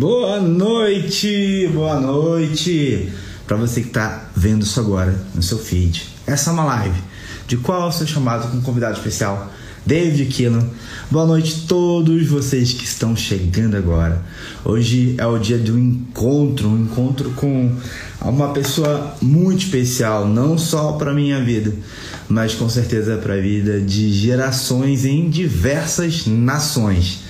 Boa noite, boa noite para você que está vendo isso agora no seu feed. Essa é uma live de qual é o seu chamado com um convidado especial, David Killan. Boa noite a todos vocês que estão chegando agora. Hoje é o dia do encontro, um encontro com uma pessoa muito especial, não só para minha vida, mas com certeza para a vida de gerações em diversas nações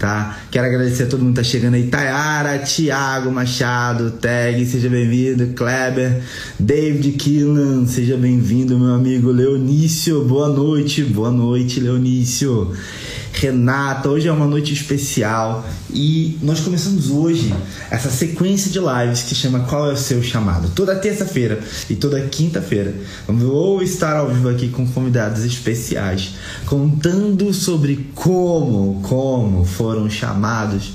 tá? Quero agradecer a todo mundo que tá chegando aí. Tayara, Thiago Machado, Tag, seja bem-vindo. Kleber, David Killan, seja bem-vindo, meu amigo Leonício. Boa noite, boa noite, Leonício. Renata, hoje é uma noite especial e nós começamos hoje essa sequência de lives que chama Qual é o seu chamado? Toda terça-feira e toda quinta-feira vou estar ao vivo aqui com convidados especiais contando sobre como, como foram chamados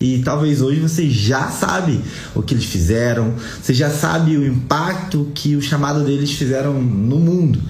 e talvez hoje você já sabe o que eles fizeram, você já sabe o impacto que o chamado deles fizeram no mundo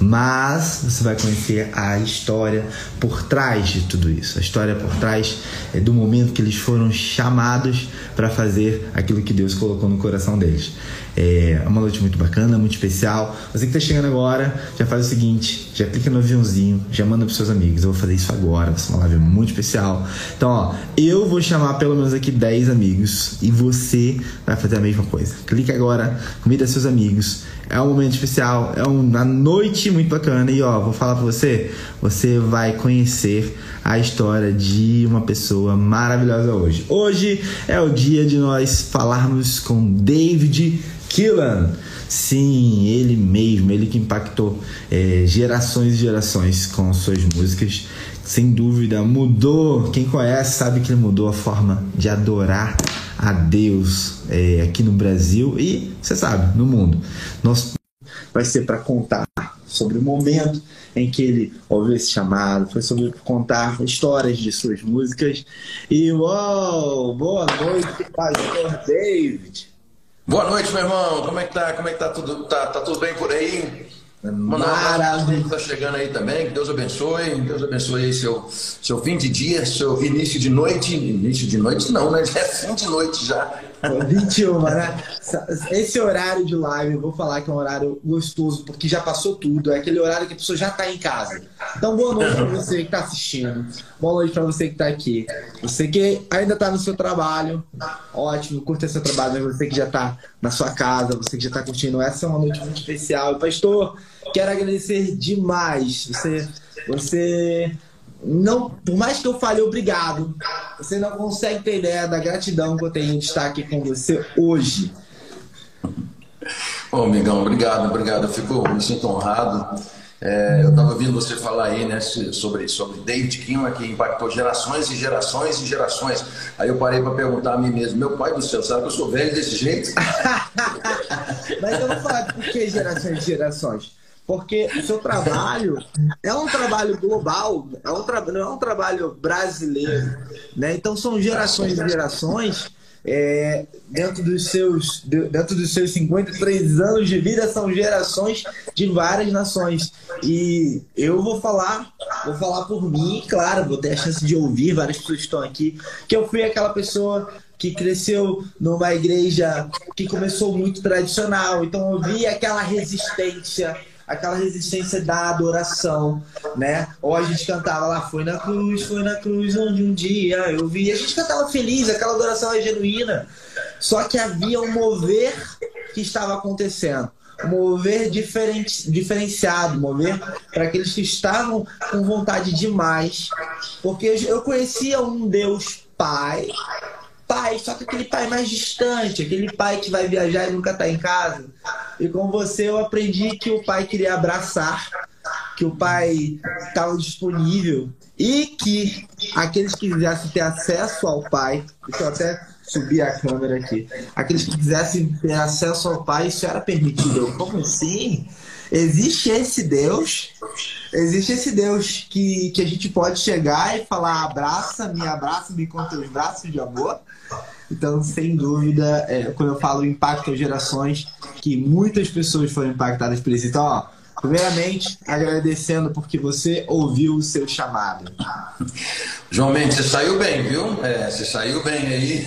mas você vai conhecer a história por trás de tudo isso, a história por trás é, do momento que eles foram chamados para fazer aquilo que Deus colocou no coração deles. É uma noite muito bacana, muito especial. Você que está chegando agora, já faz o seguinte: já clica no aviãozinho, já manda para seus amigos. Eu vou fazer isso agora, vai ser uma live muito especial. Então, ó, eu vou chamar pelo menos aqui 10 amigos e você vai fazer a mesma coisa. Clica agora, convida seus amigos. É um momento especial, é uma noite muito bacana. E ó, vou falar para você: você vai conhecer a história de uma pessoa maravilhosa hoje. Hoje é o dia de nós falarmos com David Killan. Sim, ele mesmo, ele que impactou é, gerações e gerações com suas músicas. Sem dúvida, mudou. Quem conhece sabe que ele mudou a forma de adorar a Deus é, aqui no Brasil e, você sabe, no mundo. Nosso vai ser para contar sobre o momento em que ele ouviu esse chamado, foi sobre contar histórias de suas músicas. E uau, boa noite, pastor David. Boa noite, meu irmão. Como é que tá? Como é que tá tudo? Tá, tá tudo bem por aí? Maravilha. Está chegando aí também, que Deus abençoe, Deus abençoe aí seu, seu fim de dia, seu início de noite, início de noite não, né? É fim de noite já. 21, né? Esse horário de live, eu vou falar que é um horário gostoso, porque já passou tudo. É aquele horário que a pessoa já está em casa. Então, boa noite para você que está assistindo. Boa noite para você que está aqui. Você que ainda está no seu trabalho, ótimo, curta seu trabalho. Mas você que já está na sua casa, você que já está curtindo, essa é uma noite muito especial. Pastor, quero agradecer demais. Você, você não, por mais que eu fale obrigado, você não consegue ter ideia da gratidão que eu tenho de estar aqui com você hoje. Ô, amigão, obrigado, obrigado. Eu fico, me sinto honrado. É, eu estava ouvindo você falar aí né, sobre, sobre David Kim, que impactou gerações e gerações e gerações. Aí eu parei para perguntar a mim mesmo: meu pai do céu, sabe que eu sou velho desse jeito? Mas eu vou falar por que gerações e gerações porque o seu trabalho é um trabalho global, é um tra... não é um trabalho brasileiro. Né? Então são gerações e gerações. É, dentro, dos seus, dentro dos seus 53 anos de vida, são gerações de várias nações. E eu vou falar, vou falar por mim, claro, vou ter a chance de ouvir, várias pessoas estão aqui, que eu fui aquela pessoa que cresceu numa igreja que começou muito tradicional, então eu vi aquela resistência aquela resistência da adoração, né? Ou a gente cantava lá, foi na cruz, foi na cruz onde um dia eu vi. A gente cantava feliz, aquela adoração é genuína. Só que havia um mover que estava acontecendo. Mover diferente, diferenciado, mover para aqueles que estavam com vontade demais. Porque eu conhecia um Deus Pai, pai, só que aquele pai mais distante, aquele pai que vai viajar e nunca está em casa. E com você eu aprendi que o pai queria abraçar, que o pai estava disponível e que aqueles que quisessem ter acesso ao pai, deixa eu até subir a câmera aqui, aqueles que quisessem ter acesso ao pai, isso era permitido. Eu, como assim? Existe esse Deus, existe esse Deus que, que a gente pode chegar e falar abraça, me abraça, me com teus braços de amor. Então, sem dúvida, é, quando eu falo impacto às gerações, que muitas pessoas foram impactadas por isso. Então, ó, Primeiramente, agradecendo porque você ouviu o seu chamado. João Mendes, você saiu bem, viu? É, você saiu bem aí.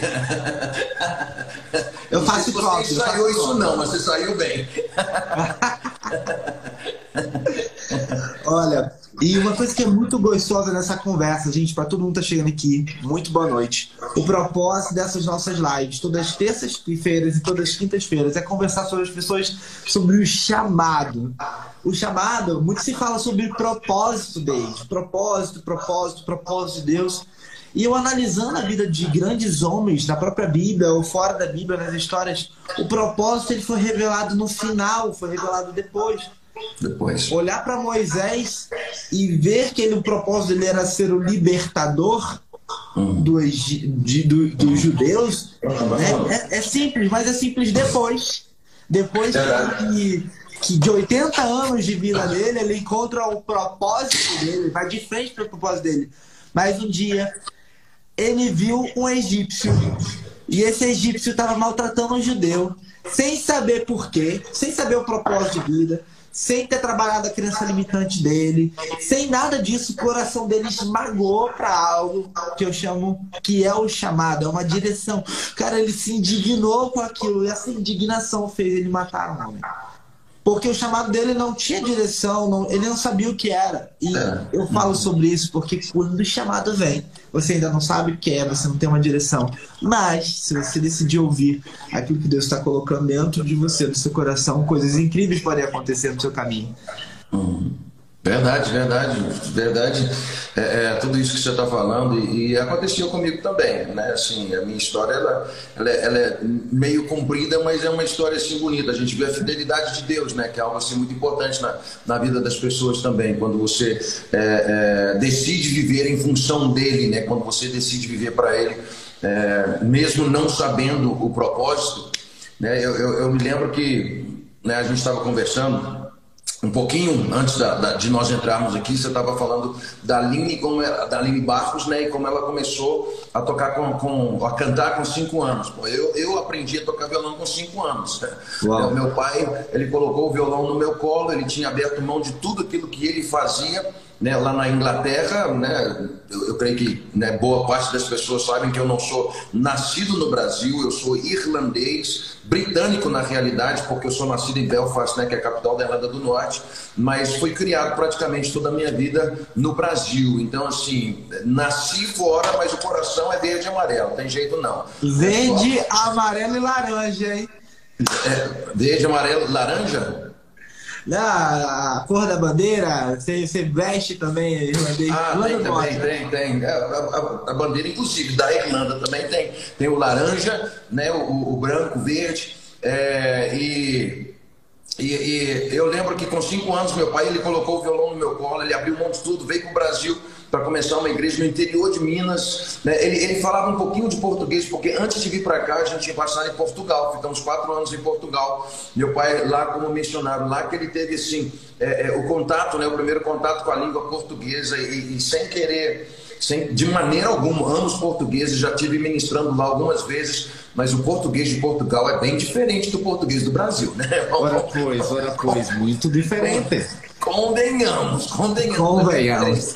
Eu faço se você saiu isso não, mas você saiu bem. Olha, e uma coisa que é muito gostosa nessa conversa, gente, para todo mundo que tá chegando aqui, muito boa noite. O propósito dessas nossas lives, todas as terças-feiras e todas as quintas-feiras, é conversar sobre as pessoas sobre o chamado. O chamado, muito se fala sobre propósito deles, propósito, propósito, propósito de Deus. E eu analisando a vida de grandes homens na própria Bíblia ou fora da Bíblia, nas histórias, o propósito ele foi revelado no final, foi revelado depois. Depois. Olhar para Moisés e ver que ele, o propósito dele era ser o libertador hum. dos, de, do, dos judeus, né? é, é, simples, mas é simples depois. Depois que, que de 80 anos de vida dele, ele encontra o propósito dele, vai de frente para o propósito dele. Mas um dia ele viu um egípcio e esse egípcio estava maltratando um judeu, sem saber porquê, sem saber o propósito de vida sem ter trabalhado a criança limitante dele, sem nada disso, o coração dele esmagou para algo que eu chamo que é o chamado, é uma direção. Cara, ele se indignou com aquilo e essa indignação fez ele matar um homem. Porque o chamado dele não tinha direção, não, ele não sabia o que era. E é. eu falo sobre isso porque quando o chamado vem, você ainda não sabe o que é, você não tem uma direção. Mas, se você decidir ouvir aquilo que Deus está colocando dentro de você, do seu coração, coisas incríveis podem acontecer no seu caminho. Uhum. Verdade, verdade, verdade. É, é tudo isso que você está falando e, e, aconteceu comigo também, né? Assim, a minha história ela, ela, é, ela, é meio comprida, mas é uma história assim bonita. A gente vê a fidelidade de Deus, né? Que é algo assim muito importante na, na vida das pessoas também. Quando você é, é, decide viver em função dele, né? Quando você decide viver para ele, é, mesmo não sabendo o propósito, né? Eu, eu, eu me lembro que né, a gente estava conversando um pouquinho antes da, da, de nós entrarmos aqui, você estava falando da Aline, como ela, da Aline Barros, né, e como ela começou a tocar com, com a cantar com cinco anos. Pô, eu, eu aprendi a tocar violão com cinco anos. Né? O meu pai, ele colocou o violão no meu colo, ele tinha aberto mão de tudo aquilo que ele fazia né, lá na Inglaterra, né, eu, eu creio que né, boa parte das pessoas sabem que eu não sou nascido no Brasil, eu sou irlandês, britânico na realidade, porque eu sou nascido em Belfast, né, que é a capital da Irlanda do Norte, mas fui criado praticamente toda a minha vida no Brasil. Então, assim, nasci fora, mas o coração é verde e amarelo, tem jeito não. Verde, amarelo e laranja, hein? É, verde, amarelo, laranja? A cor da bandeira, você, você veste também irlandês. Ah, tem também, tem, tem. É, a, a, a, bandeira, inclusive, da Irlanda também tem. Tem o laranja, né, o, o branco, o verde. É, e, e, e, eu lembro que com cinco anos meu pai ele colocou o violão no meu colo, ele abriu mão de tudo, veio para o Brasil para começar uma igreja no interior de Minas. Né? Ele, ele, falava um pouquinho de português, porque antes de vir para cá, a gente tinha passado em Portugal. Ficamos quatro anos em Portugal. Meu pai, lá como missionário, lá que ele teve assim, é, é, o contato, né? o primeiro contato com a língua portuguesa, e, e sem querer. Sem, de maneira alguma, anos portugueses, já tive ministrando lá algumas vezes, mas o português de Portugal é bem diferente do português do Brasil, né? Ora pois, ora pois, muito diferente. Convenhamos, convenhamos. Convenhamos.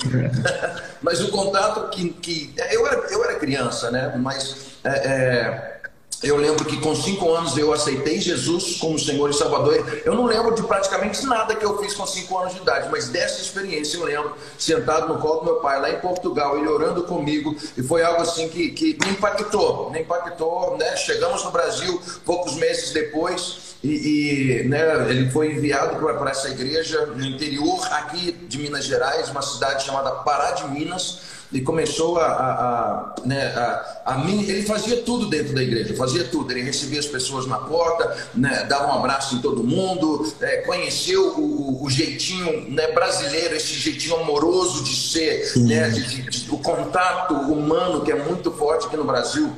Mas o contato que. que eu, era, eu era criança, né? Mas é, é, eu lembro que com cinco anos eu aceitei Jesus como Senhor e Salvador. Eu não lembro de praticamente nada que eu fiz com cinco anos de idade, mas dessa experiência eu lembro, sentado no colo do meu pai lá em Portugal, ele orando comigo, e foi algo assim que, que me impactou, me impactou, né? Chegamos no Brasil poucos meses depois. E, e né, ele foi enviado para essa igreja no interior aqui de Minas Gerais, uma cidade chamada Pará de Minas, e começou a, a, a, né, a, a, ele fazia tudo dentro da igreja, fazia tudo. Ele recebia as pessoas na porta, né, dava um abraço em todo mundo, é, conheceu o, o, jeitinho né, brasileiro, esse jeitinho amoroso de ser, né, de, de, de, o contato humano que é muito forte aqui no Brasil.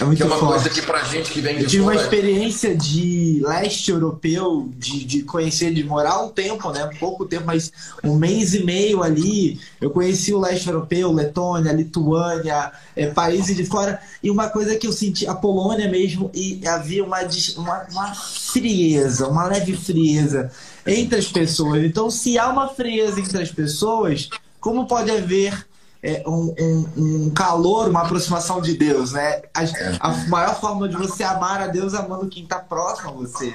É que é uma forte. coisa que pra gente que vem de Eu tive uma experiência de leste europeu, de, de conhecer, de morar um tempo, né? Pouco tempo, mas um mês e meio ali. Eu conheci o leste europeu, Letônia, Lituânia, é, países de fora. E uma coisa que eu senti, a Polônia mesmo, e havia uma, uma, uma frieza, uma leve frieza entre as pessoas. Então, se há uma frieza entre as pessoas, como pode haver é, um, um, um, calor, uma aproximação de Deus, né? A, a, maior forma de você amar a Deus é amando quem está próximo a você.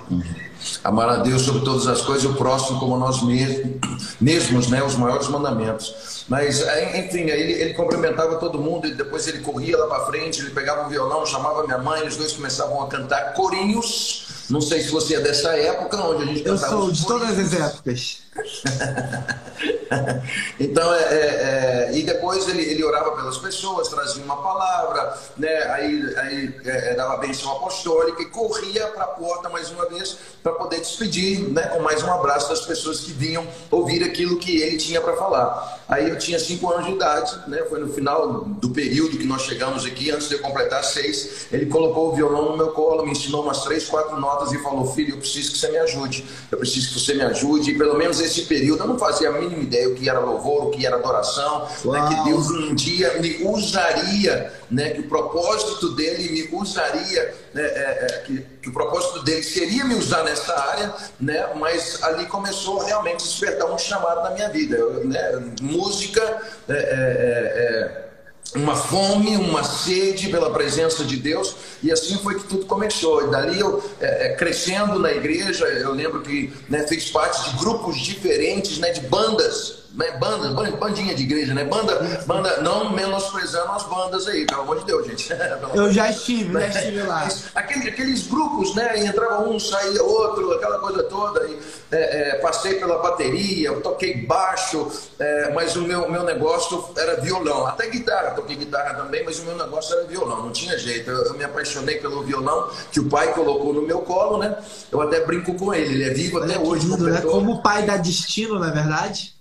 Amar a Deus sobre todas as coisas e o próximo como nós mesmos, mesmos né? Os maiores mandamentos. Mas, é, enfim, ele, ele cumprimentava todo mundo e depois ele corria lá para frente, ele pegava um violão, chamava minha mãe, os dois começavam a cantar corinhos. Não sei se você é dessa época onde a gente Eu sou de todas as épocas. então, é, é, é, e depois ele, ele orava pelas pessoas, trazia uma palavra, né? aí, aí é, é dava bênção apostólica e corria para a porta mais uma vez para poder despedir né? com mais um abraço das pessoas que vinham ouvir aquilo que ele tinha para falar. Aí eu tinha cinco anos de idade, né? foi no final do período que nós chegamos aqui, antes de eu completar seis. Ele colocou o violão no meu colo, me ensinou umas três, quatro notas e falou: Filho, eu preciso que você me ajude, eu preciso que você me ajude. E pelo menos esse período eu não fazia a mínima ideia o que era louvor, o que era adoração, né, que Deus um dia me usaria, né, que o propósito dele me usaria, né, é, é, que, que, o propósito dele seria me usar nessa área, né, mas ali começou realmente a despertar um chamado na minha vida. Eu, né, música é, é, é uma fome, uma sede pela presença de Deus, e assim foi que tudo começou. E dali eu, é, é, crescendo na igreja, eu lembro que né, parte de grupos diferentes, né, de bandas né, banda, bandinha de igreja, né? Banda, banda, não menosprezando as bandas aí, pelo amor de Deus, gente. Eu já estive, já estive lá. Aqueles, aqueles grupos, né? Entrava um, saía outro, aquela coisa toda. E, é, é, passei pela bateria, toquei baixo, é, mas o meu, meu negócio era violão. Até guitarra, toquei guitarra também, mas o meu negócio era violão, não tinha jeito. Eu, eu me apaixonei pelo violão que o pai colocou no meu colo, né? Eu até brinco com ele, ele é vivo até hoje. Lindo, né? Como o pai dá destino, na é verdade?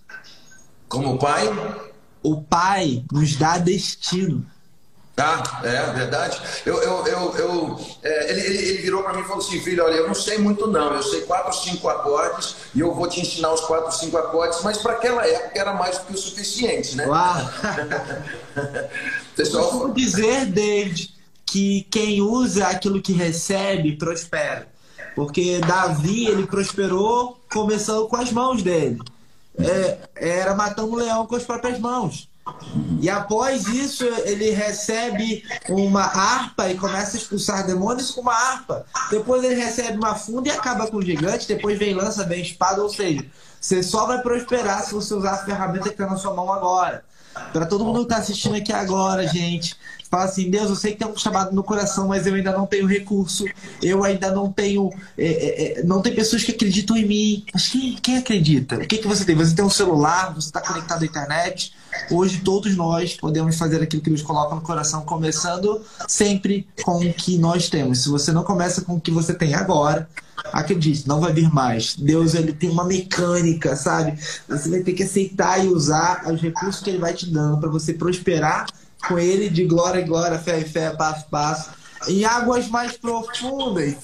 Como o pai? O pai nos dá destino. Ah, é verdade. Eu, eu, eu, eu é, ele, ele, ele, virou para mim e falou assim: filho, olha, eu não sei muito não, eu sei quatro, cinco acordes e eu vou te ensinar os quatro, cinco acordes, mas para aquela época era mais do que o suficiente, né? Uau! Pessoal, eu dizer, David, que quem usa aquilo que recebe prospera. Porque Davi, ele prosperou começando com as mãos dele é, era matando um leão com as próprias mãos. E após isso, ele recebe uma harpa e começa a expulsar demônios com uma harpa. Depois ele recebe uma funda e acaba com o gigante. Depois vem lança, vem espada. Ou seja, você só vai prosperar se você usar a ferramenta que está na sua mão agora. Para todo mundo que está assistindo aqui agora, gente, fala assim: Deus, eu sei que tem um chamado no coração, mas eu ainda não tenho recurso, eu ainda não tenho. É, é, é não tem pessoas que acreditam em mim. Mas quem, quem acredita? O que, que você tem? Você tem um celular, você está conectado à internet. Hoje todos nós podemos fazer aquilo que Deus coloca no coração, começando sempre com o que nós temos. Se você não começa com o que você tem agora, acredite, não vai vir mais. Deus ele tem uma mecânica, sabe? Você vai ter que aceitar e usar os recursos que ele vai te dando para você prosperar com ele de glória em glória, fé em fé, passo a passo. Em águas mais profundas.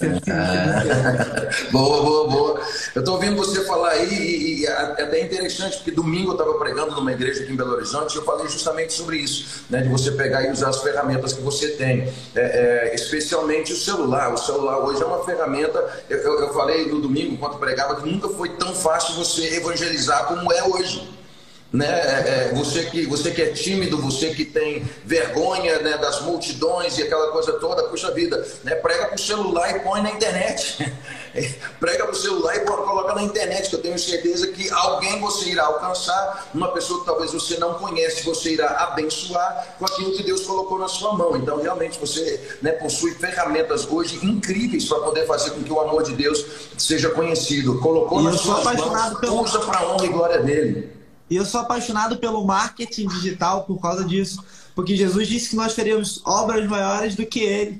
boa, boa, boa. Eu estou ouvindo você falar aí, e, e é até interessante, porque domingo eu estava pregando numa igreja aqui em Belo Horizonte e eu falei justamente sobre isso, né, de você pegar e usar as ferramentas que você tem, é, é, especialmente o celular. O celular hoje é uma ferramenta, eu, eu, eu falei no domingo, enquanto pregava, que nunca foi tão fácil você evangelizar como é hoje né? É, é, você, que, você que é tímido, você que tem vergonha né, das multidões e aquela coisa toda, puxa vida, né? prega para o celular e põe na internet. prega para o celular e coloca na internet, que eu tenho certeza que alguém você irá alcançar, uma pessoa que talvez você não conhece, você irá abençoar com aquilo que Deus colocou na sua mão. Então, realmente, você né, possui ferramentas hoje incríveis para poder fazer com que o amor de Deus seja conhecido. Colocou na sua mão, pelo... usa para a honra e glória dele. E eu sou apaixonado pelo marketing digital por causa disso. Porque Jesus disse que nós teríamos obras maiores do que ele.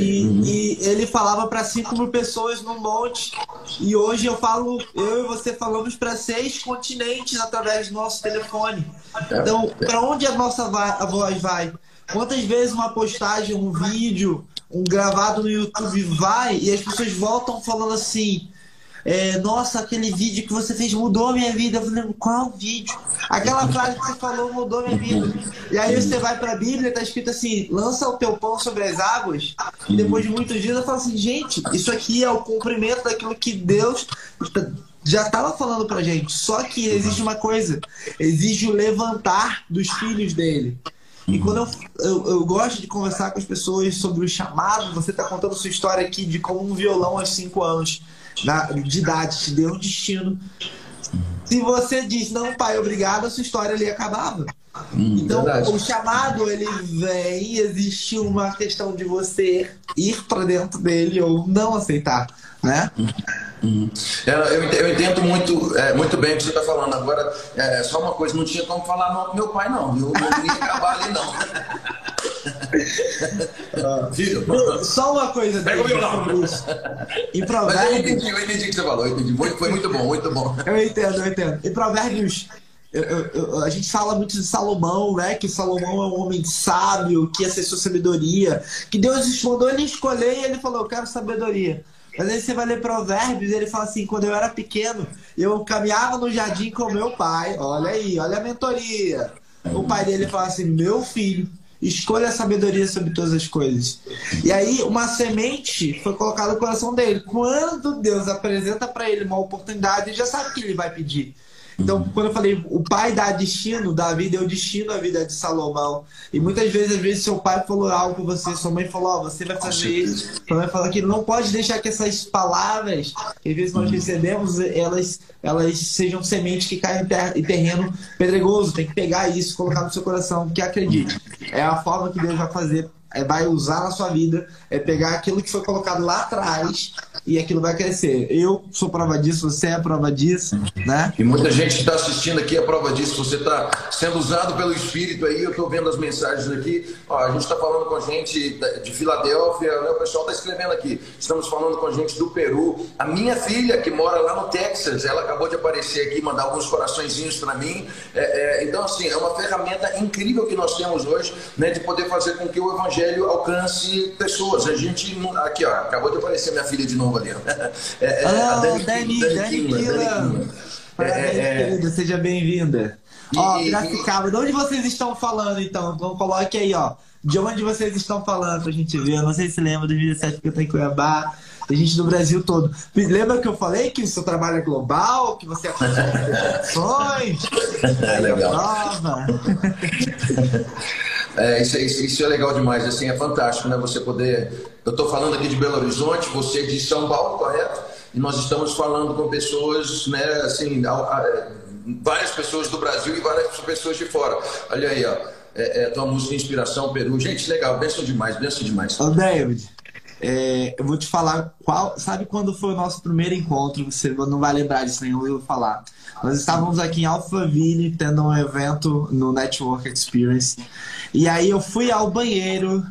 E, uhum. e ele falava para 5 mil pessoas no monte. E hoje eu falo, eu e você falamos para seis continentes através do nosso telefone. Então, para onde a nossa a voz vai? Quantas vezes uma postagem, um vídeo, um gravado no YouTube vai e as pessoas voltam falando assim. É, nossa, aquele vídeo que você fez mudou minha vida. Eu falei, qual vídeo? Aquela frase que você falou mudou minha vida. E aí você vai para a Bíblia, tá escrito assim: lança o teu pão sobre as águas. E depois de muitos dias eu falo assim, gente, isso aqui é o cumprimento daquilo que Deus já estava falando pra gente. Só que existe uma coisa: exige o levantar dos filhos dele. E quando eu, eu, eu, gosto de conversar com as pessoas sobre o chamado, você está contando sua história aqui de como um violão aos 5 anos de idade te deu um destino. Se você diz, não, pai, obrigado, a sua história ali acabava. Hum, então, verdade. o chamado, ele vem, existe uma questão de você ir para dentro dele ou não aceitar, né? Uhum. Eu, eu, entendo muito, é, muito bem o que você está falando. Agora, é, só uma coisa, não tinha como falar não meu pai, não. Eu não ia acabar ali, não. Uh, só uma coisa Pega o violão. Em Provérbios... Mas eu entendi, eu entendi o que você falou. Eu entendi. Foi, foi muito bom, muito bom. Eu entendo, eu entendo. Em Provérbios eu, eu, a gente fala muito de Salomão, né? Que Salomão é um homem sábio, que acessou sabedoria, que Deus mandou ele escolher e ele falou: Eu quero sabedoria. Mas aí você vai ler Provérbios, ele fala assim: quando eu era pequeno, eu caminhava no jardim com meu pai. Olha aí, olha a mentoria. O pai dele fala assim: meu filho, escolha a sabedoria sobre todas as coisas. E aí, uma semente foi colocada no coração dele. Quando Deus apresenta para ele uma oportunidade, ele já sabe o que ele vai pedir. Então, quando eu falei, o pai dá destino, Davi deu destino à vida de Salomão. E muitas vezes, às vezes, seu pai falou algo com você, sua mãe falou, ó, oh, você vai fazer isso. Sua mãe falou que não pode deixar que essas palavras, que às vezes nós uhum. recebemos, elas, elas sejam sementes que caem em terreno pedregoso. Tem que pegar isso, colocar no seu coração, porque acredite, é a forma que Deus vai fazer é, vai usar na sua vida, é pegar aquilo que foi colocado lá atrás e aquilo vai crescer. Eu sou prova disso, você é prova disso, né? E muita gente está assistindo aqui é prova disso. Você está sendo usado pelo Espírito aí, eu estou vendo as mensagens aqui. Ó, a gente está falando com a gente de Filadélfia, né? o pessoal está escrevendo aqui. Estamos falando com a gente do Peru. A minha filha, que mora lá no Texas, ela acabou de aparecer aqui, mandar alguns coraçõezinhos para mim. É, é, então, assim, é uma ferramenta incrível que nós temos hoje, né, de poder fazer com que o Evangelho alcance pessoas. A gente, aqui, ó, acabou de aparecer minha filha de novo ali. É, é, a Dani, Dani, Dani, Dani Parabéns, é, é, querida, seja bem-vinda. Ó, Piracicaba, de onde vocês estão falando então? Então coloque aí, ó. De onde vocês estão falando pra gente ver. Eu não sei se lembra, 2017 que eu tô em Cuiabá. Tem gente do Brasil todo. Lembra que eu falei que o seu trabalho é global, que você acompanha ações? É legal. Nova. É, isso, isso, isso, é legal demais, assim, é fantástico, né? Você poder. Eu estou falando aqui de Belo Horizonte, você é de São Paulo, correto? E nós estamos falando com pessoas, né, assim, várias pessoas do Brasil e várias pessoas de fora. Olha aí, ó. É, é tua música de inspiração, Peru. Gente, legal, benção demais, benção demais. Ô, David, é, eu vou te falar qual. Sabe quando foi o nosso primeiro encontro? Você não vai lembrar disso nenhum, eu vou falar. Nós estávamos aqui em Alphaville tendo um evento no Network Experience. E aí eu fui ao banheiro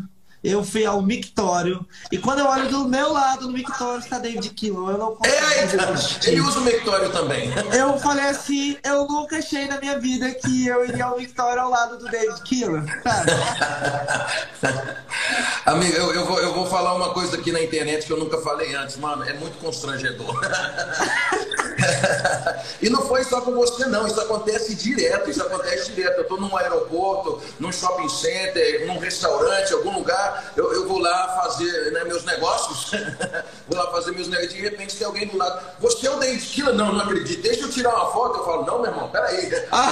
eu fui ao mictório. E quando eu olho do meu lado no mictório está David Kilo. Eu não ele usa o mictório também. Eu falei assim: eu nunca achei na minha vida que eu iria ao mictório ao lado do David Kilo. Amigo, eu, eu, vou, eu vou falar uma coisa aqui na internet que eu nunca falei antes, mano. É muito constrangedor. e não foi só com você, não. Isso acontece direto. Isso acontece direto. Eu estou num aeroporto, num shopping center, num restaurante, algum lugar. Eu, eu vou lá fazer né, meus negócios. vou lá fazer meus negócios. De repente tem alguém do lado. Você é o David Killa? Não, não acredito. Deixa eu tirar uma foto. Eu falo, não, meu irmão, peraí. Ah.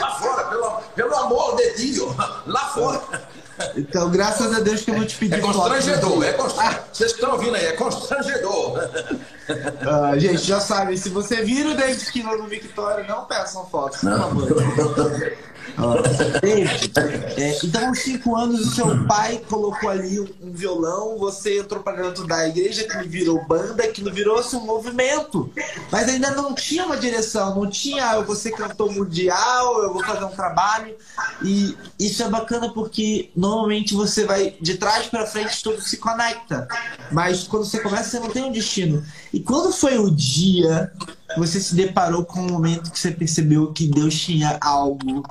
Lá fora, pelo, pelo amor de Deus. Lá fora. Então, graças a Deus que eu vou te pedir É constrangedor, é constrangedor. Vocês estão ouvindo aí, é constrangedor. Ah, gente, já sabem, se você vira o David Kilo no Victória, não peçam fotos, por favor. é, então, aos cinco anos, o seu pai colocou ali um violão, você entrou para dentro da igreja, que virou banda, que virou-se um movimento. Mas ainda não tinha uma direção, não tinha, eu vou ser cantor mundial, eu vou fazer um trabalho. E isso é bacana porque normalmente você vai de trás para frente, tudo se conecta. Mas quando você começa, você não tem um destino. E quando foi o dia você se deparou com um momento que você percebeu que Deus tinha algo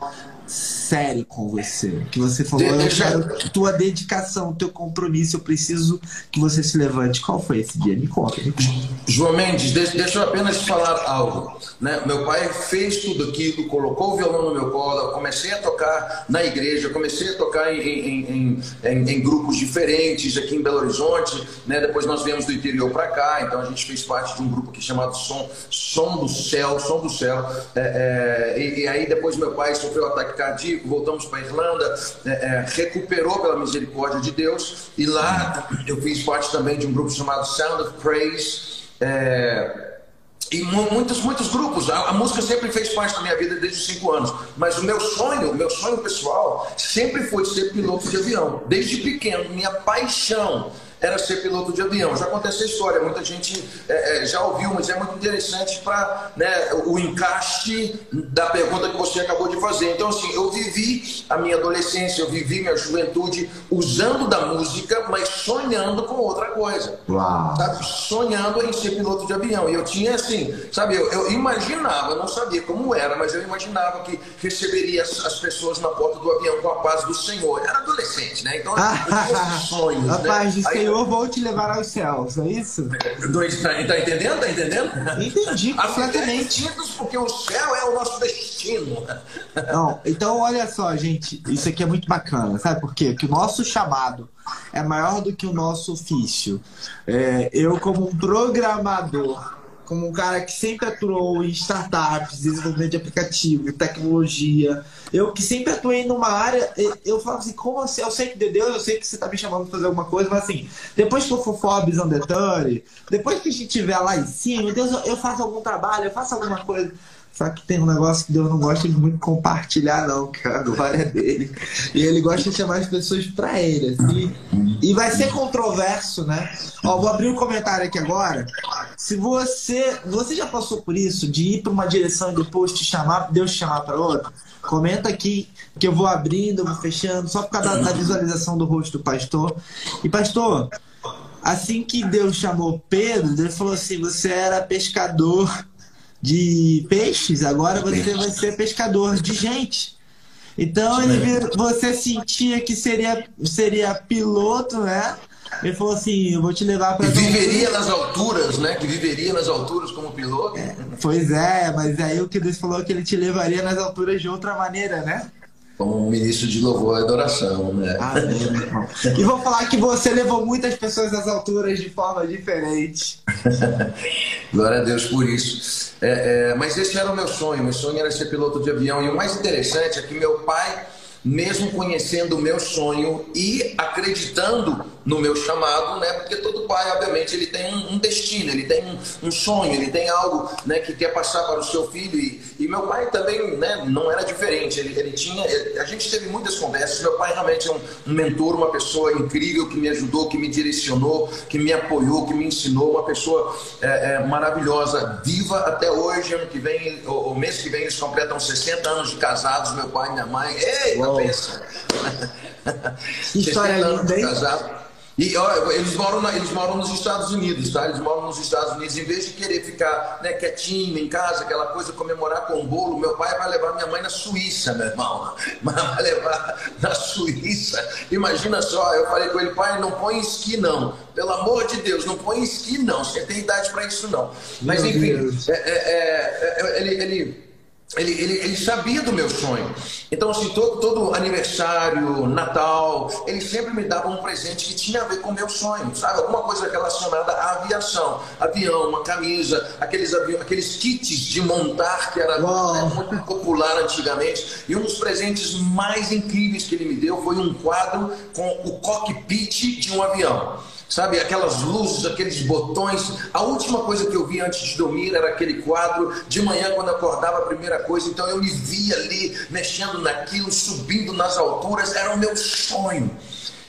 sério com você. Que você falou, eu quero tua dedicação, teu compromisso, eu preciso que você se levante. Qual foi esse dia? Me conta. Me conta. João Mendes, deixa eu apenas falar algo. Né? Meu pai fez tudo aquilo, colocou o violão no meu colo, comecei a tocar na igreja, comecei a tocar em, em, em, em, grupos diferentes aqui em Belo Horizonte. Né? Depois nós viemos do interior para cá, então a gente fez parte de um grupo aqui chamado Som, Som do Céu, Som do Céu. É, é, e, e, aí depois meu pai sofreu ataque cardíaco, voltamos para a Irlanda, é, é, recuperou pela misericórdia de Deus, e lá eu fiz parte também de um grupo chamado Sound of Praise. É, e muitos, muitos grupos. A, a, música sempre fez parte da minha vida desde os cinco anos. Mas o meu sonho, o meu sonho pessoal, sempre foi ser piloto de avião. Desde pequeno, minha paixão era ser piloto de avião. Já aconteceu essa história, muita gente é, é, já ouviu, mas é muito interessante para né, o encaixe da pergunta que você acabou de fazer. Então, assim, eu vivi a minha adolescência, eu vivi minha juventude usando da música, mas sonhando com outra coisa. Uau. Sabe? Sonhando em ser piloto de avião. E eu tinha, assim, sabe, eu, eu imaginava, não sabia como era, mas eu imaginava que receberia as, as, pessoas na porta do avião com a paz do Senhor. Eu era adolescente, né? Então, eu tinha sonhos. A né? paz do Senhor Senhor vou te levar aos céus, é isso? Tá, tá entendendo? Tá entendendo? Entendi, completamente. Porque o céu é o nosso destino. Não, então olha só, gente, isso aqui é muito bacana, sabe por quê? Porque o nosso chamado é maior do que o nosso ofício. É, eu, como um programador, como um cara que sempre atuou em startups, desenvolvimento de aplicativo, tecnologia. Eu que sempre atuei numa área, eu falo assim, como assim? Eu sei que de Deus, eu sei que você está me chamando para fazer alguma coisa, mas assim, depois que eu for Forbes on the depois que a gente estiver lá em cima, Deus, eu faço algum trabalho, eu faço alguma coisa. Só que tem um negócio que Deus não gosta de muito compartilhar, não, que a glória é dele. E ele gosta de chamar as pessoas para ele. Assim. E vai ser controverso, né? Ó, vou abrir um comentário aqui agora. Se você. Você já passou por isso, de ir para uma direção e depois te chamar, Deus te chamar para outra? Comenta aqui que eu vou abrindo, vou fechando, só por causa da visualização do rosto do pastor. E, pastor, assim que Deus chamou Pedro, Deus falou assim: você era pescador de peixes, agora você vai ser pescador de gente. Então ele, você sentia que seria, seria piloto, né? Ele falou assim: eu vou te levar para. Viveria nas alturas, né? Que viveria nas alturas como piloto. É, pois é, mas aí o que Deus falou é que ele te levaria nas alturas de outra maneira, né? Como ministro de louvor e adoração, né? Amém, e vou falar que você levou muitas pessoas às alturas de forma diferente. Glória a Deus por isso. É, é, mas esse era o meu sonho. Meu sonho era ser piloto de avião. E o mais interessante é que meu pai mesmo conhecendo o meu sonho e acreditando no meu chamado, né? Porque todo pai, obviamente, ele tem um destino, ele tem um, sonho, ele tem algo, né, que quer passar para o seu filho. E, e meu pai também, né, não era diferente. Ele, ele tinha, a gente teve muitas conversas. Meu pai realmente é um, um mentor, uma pessoa incrível que me ajudou, que me direcionou, que me apoiou, que me ensinou, uma pessoa é, é, maravilhosa, viva até hoje. Ano que vem, o, mês que vem eles completam 60 anos de casados, meu pai e minha mãe. Ei, cabeça! História linda, hein? Casado. E ó, eles, moram na, eles moram nos Estados Unidos, tá? Eles moram nos Estados Unidos. Em vez de querer ficar né, quietinho em casa, aquela coisa, comemorar com bolo, meu pai vai levar minha mãe na Suíça, meu irmão. Mas vai levar na Suíça. Imagina só, eu falei com ele, pai, não põe esqui não. Pelo amor de Deus, não põe esqui não. Você tem idade para isso não. Mas meu enfim, é, é, é, é, ele, ele ele, ele, ele, sabia do meu sonho. Então, assim, todo, todo aniversário, Natal, ele sempre me dava um presente que tinha a ver com o meu sonho, sabe? Alguma coisa relacionada à aviação. Avião, uma camisa, aqueles, avião, aqueles kits de montar que era né, muito popular antigamente. E um dos presentes mais incríveis que ele me deu foi um quadro com o cockpit de um avião. Sabe, aquelas luzes, aqueles botões. A última coisa que eu vi antes de dormir era aquele quadro. De manhã, quando acordava, a primeira coisa. Então eu me via ali, mexendo naquilo, subindo nas alturas. Era o meu sonho.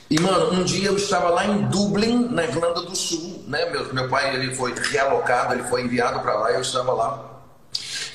E, mano, um dia eu estava lá em Dublin, na Irlanda do Sul. Né? Meu, meu pai ele foi realocado, ele foi enviado para lá. Eu estava lá.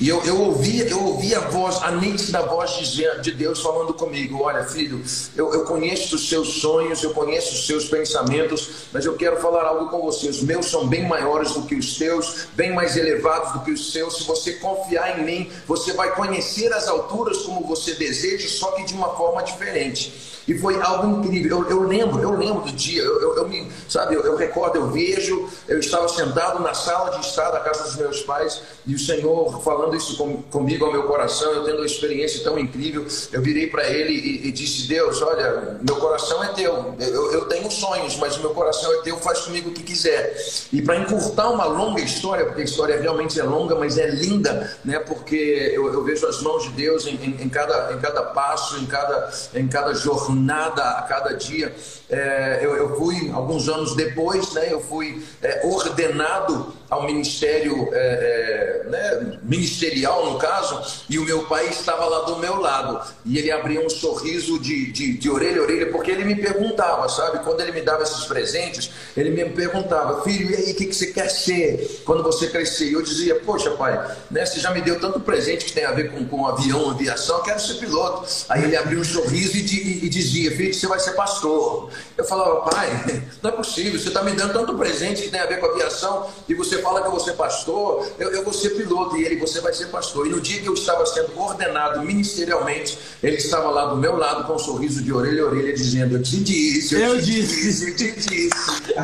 E eu, eu ouvia, eu ouvia a voz, a nítida voz de, de Deus falando comigo: Olha, filho, eu, eu conheço os seus sonhos, eu conheço os seus pensamentos, mas eu quero falar algo com você. Os meus são bem maiores do que os teus, bem mais elevados do que os seus. Se você confiar em mim, você vai conhecer as alturas como você deseja, só que de uma forma diferente. E foi algo incrível. Eu, eu lembro, eu lembro do dia, eu, eu, eu me, sabe, eu, recordo, eu vejo, eu estava sentado na sala de estar da casa dos meus pais e o Senhor falando isso com, comigo ao meu coração, eu tendo uma experiência tão incrível. Eu virei para ele e, e, disse: Deus, olha, meu coração é teu. Eu, tenho sonhos, mas o meu coração é teu, faz comigo o que quiser. E para encurtar uma longa história, porque a história realmente é longa, mas é linda, né? Porque eu, eu vejo as mãos de Deus em, em, em, cada, em cada passo, em cada, em cada jornada nada a cada dia. É, eu, eu, fui, alguns anos depois, né, eu fui é, ordenado ao ministério é, é, né, ministerial, no caso, e o meu pai estava lá do meu lado. E ele abria um sorriso de, de, de orelha a orelha, porque ele me perguntava, sabe? Quando ele me dava esses presentes, ele me perguntava, filho, e aí, o que, que você quer ser quando você crescer? E eu dizia, poxa, pai, né, você já me deu tanto presente que tem a ver com, com avião, aviação, eu quero ser piloto. Aí ele abria um sorriso e, e, e dizia, filho, você vai ser pastor. Eu falava, pai, não é possível, você está me dando tanto presente que tem a ver com aviação e você fala que eu vou ser pastor, eu, eu vou ser piloto. E ele, você vai ser pastor. E no dia que eu estava sendo ordenado ministerialmente, ele estava lá do meu lado com um sorriso de orelha a orelha, dizendo: Eu te disse, eu, eu te disse, eu te disse.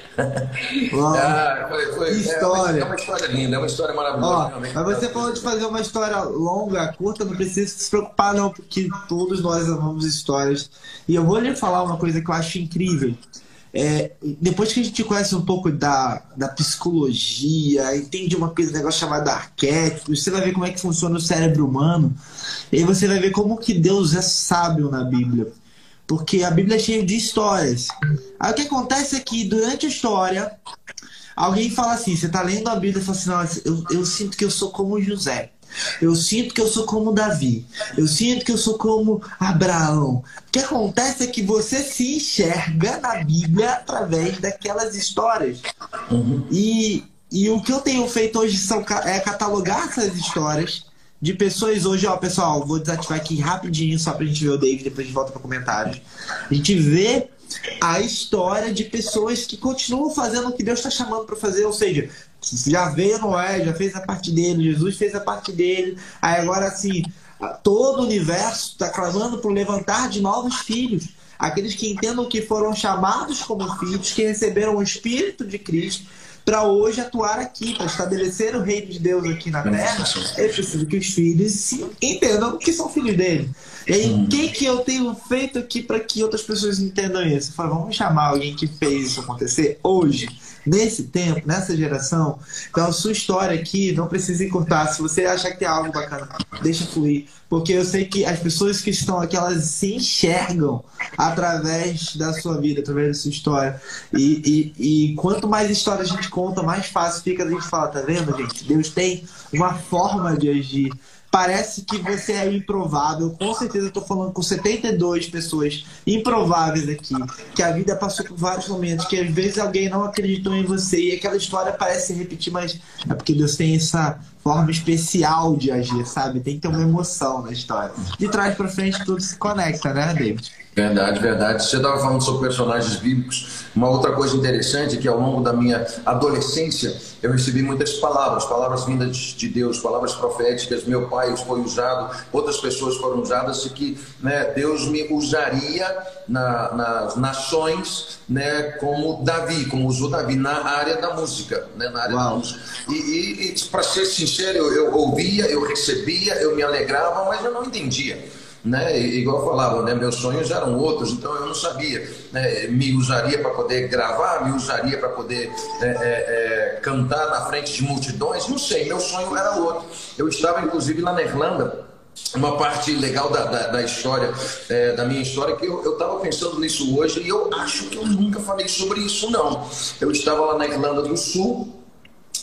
ah, foi, foi, história. É uma, é uma, história linda, é uma história maravilhosa. Ó, mas você falou de fazer uma história longa, curta, não precisa se preocupar, não, porque todos nós amamos histórias. E eu vou lhe falar uma coisa que eu acho incrível. É, depois que a gente conhece um pouco da, da psicologia, entende uma coisa, um negócio chamado arquétipo, você vai ver como é que funciona o cérebro humano, e aí você vai ver como que Deus é sábio na Bíblia. Porque a Bíblia é cheia de histórias. Aí o que acontece é que durante a história, alguém fala assim, você está lendo a Bíblia e fala assim, eu, eu sinto que eu sou como José. Eu sinto que eu sou como Davi. Eu sinto que eu sou como Abraão. O que acontece é que você se enxerga na Bíblia através daquelas histórias. Uhum. E, e o que eu tenho feito hoje são, é catalogar essas histórias de pessoas hoje, ó, pessoal, vou desativar aqui rapidinho só pra gente ver o David, depois a gente volta para comentários. A gente vê a história de pessoas que continuam fazendo o que Deus está chamando para fazer, ou seja, já veio Noé, já fez a parte dele, Jesus fez a parte dele. Aí agora assim, todo o universo está clamando por levantar de novos filhos. Aqueles que entendam que foram chamados como filhos, que receberam o Espírito de Cristo para hoje atuar aqui, para estabelecer o reino de Deus aqui na terra, é preciso que os filhos entendam que são filhos dele. E aí, o que, que eu tenho feito aqui para que outras pessoas entendam isso? Eu falo, vamos chamar alguém que fez isso acontecer hoje nesse tempo, nessa geração. Então, a sua história aqui não precisa encurtar. Se você achar que tem algo bacana, deixa fluir. Porque eu sei que as pessoas que estão aqui, elas se enxergam através da sua vida, através da sua história. E, e, e quanto mais história a gente conta, mais fácil fica a gente falar, tá vendo, gente? Deus tem uma forma de agir. Parece que você é improvável. Com certeza estou falando com 72 pessoas improváveis aqui. Que a vida passou por vários momentos, que às vezes alguém não acreditou em você e aquela história parece se repetir, mas é porque Deus tem essa forma especial de agir, sabe? Tem que ter uma emoção na história. De trás para frente tudo se conecta, né, David? Verdade, verdade. Você estava falando sobre personagens bíblicos. Uma outra coisa interessante é que ao longo da minha adolescência eu recebi muitas palavras, palavras vindas de Deus, palavras proféticas. Meu pai foi usado, outras pessoas foram usadas e que né, Deus me usaria na, nas nações, né, como Davi, como usou Davi na área da música, né, na área Uau. da música. E, e, e para ser sincero, eu, eu ouvia, eu recebia, eu me alegrava, mas eu não entendia né? Igual eu falava, né? Meus sonhos eram outros, então eu não sabia. Né? Me usaria para poder gravar, me usaria para poder é, é, é, cantar na frente de multidões, não sei. Meu sonho era outro. Eu estava inclusive lá na Irlanda. Uma parte legal da, da, da história, é, da minha história, que eu estava pensando nisso hoje e eu acho que eu nunca falei sobre isso, não. Eu estava lá na Irlanda do Sul,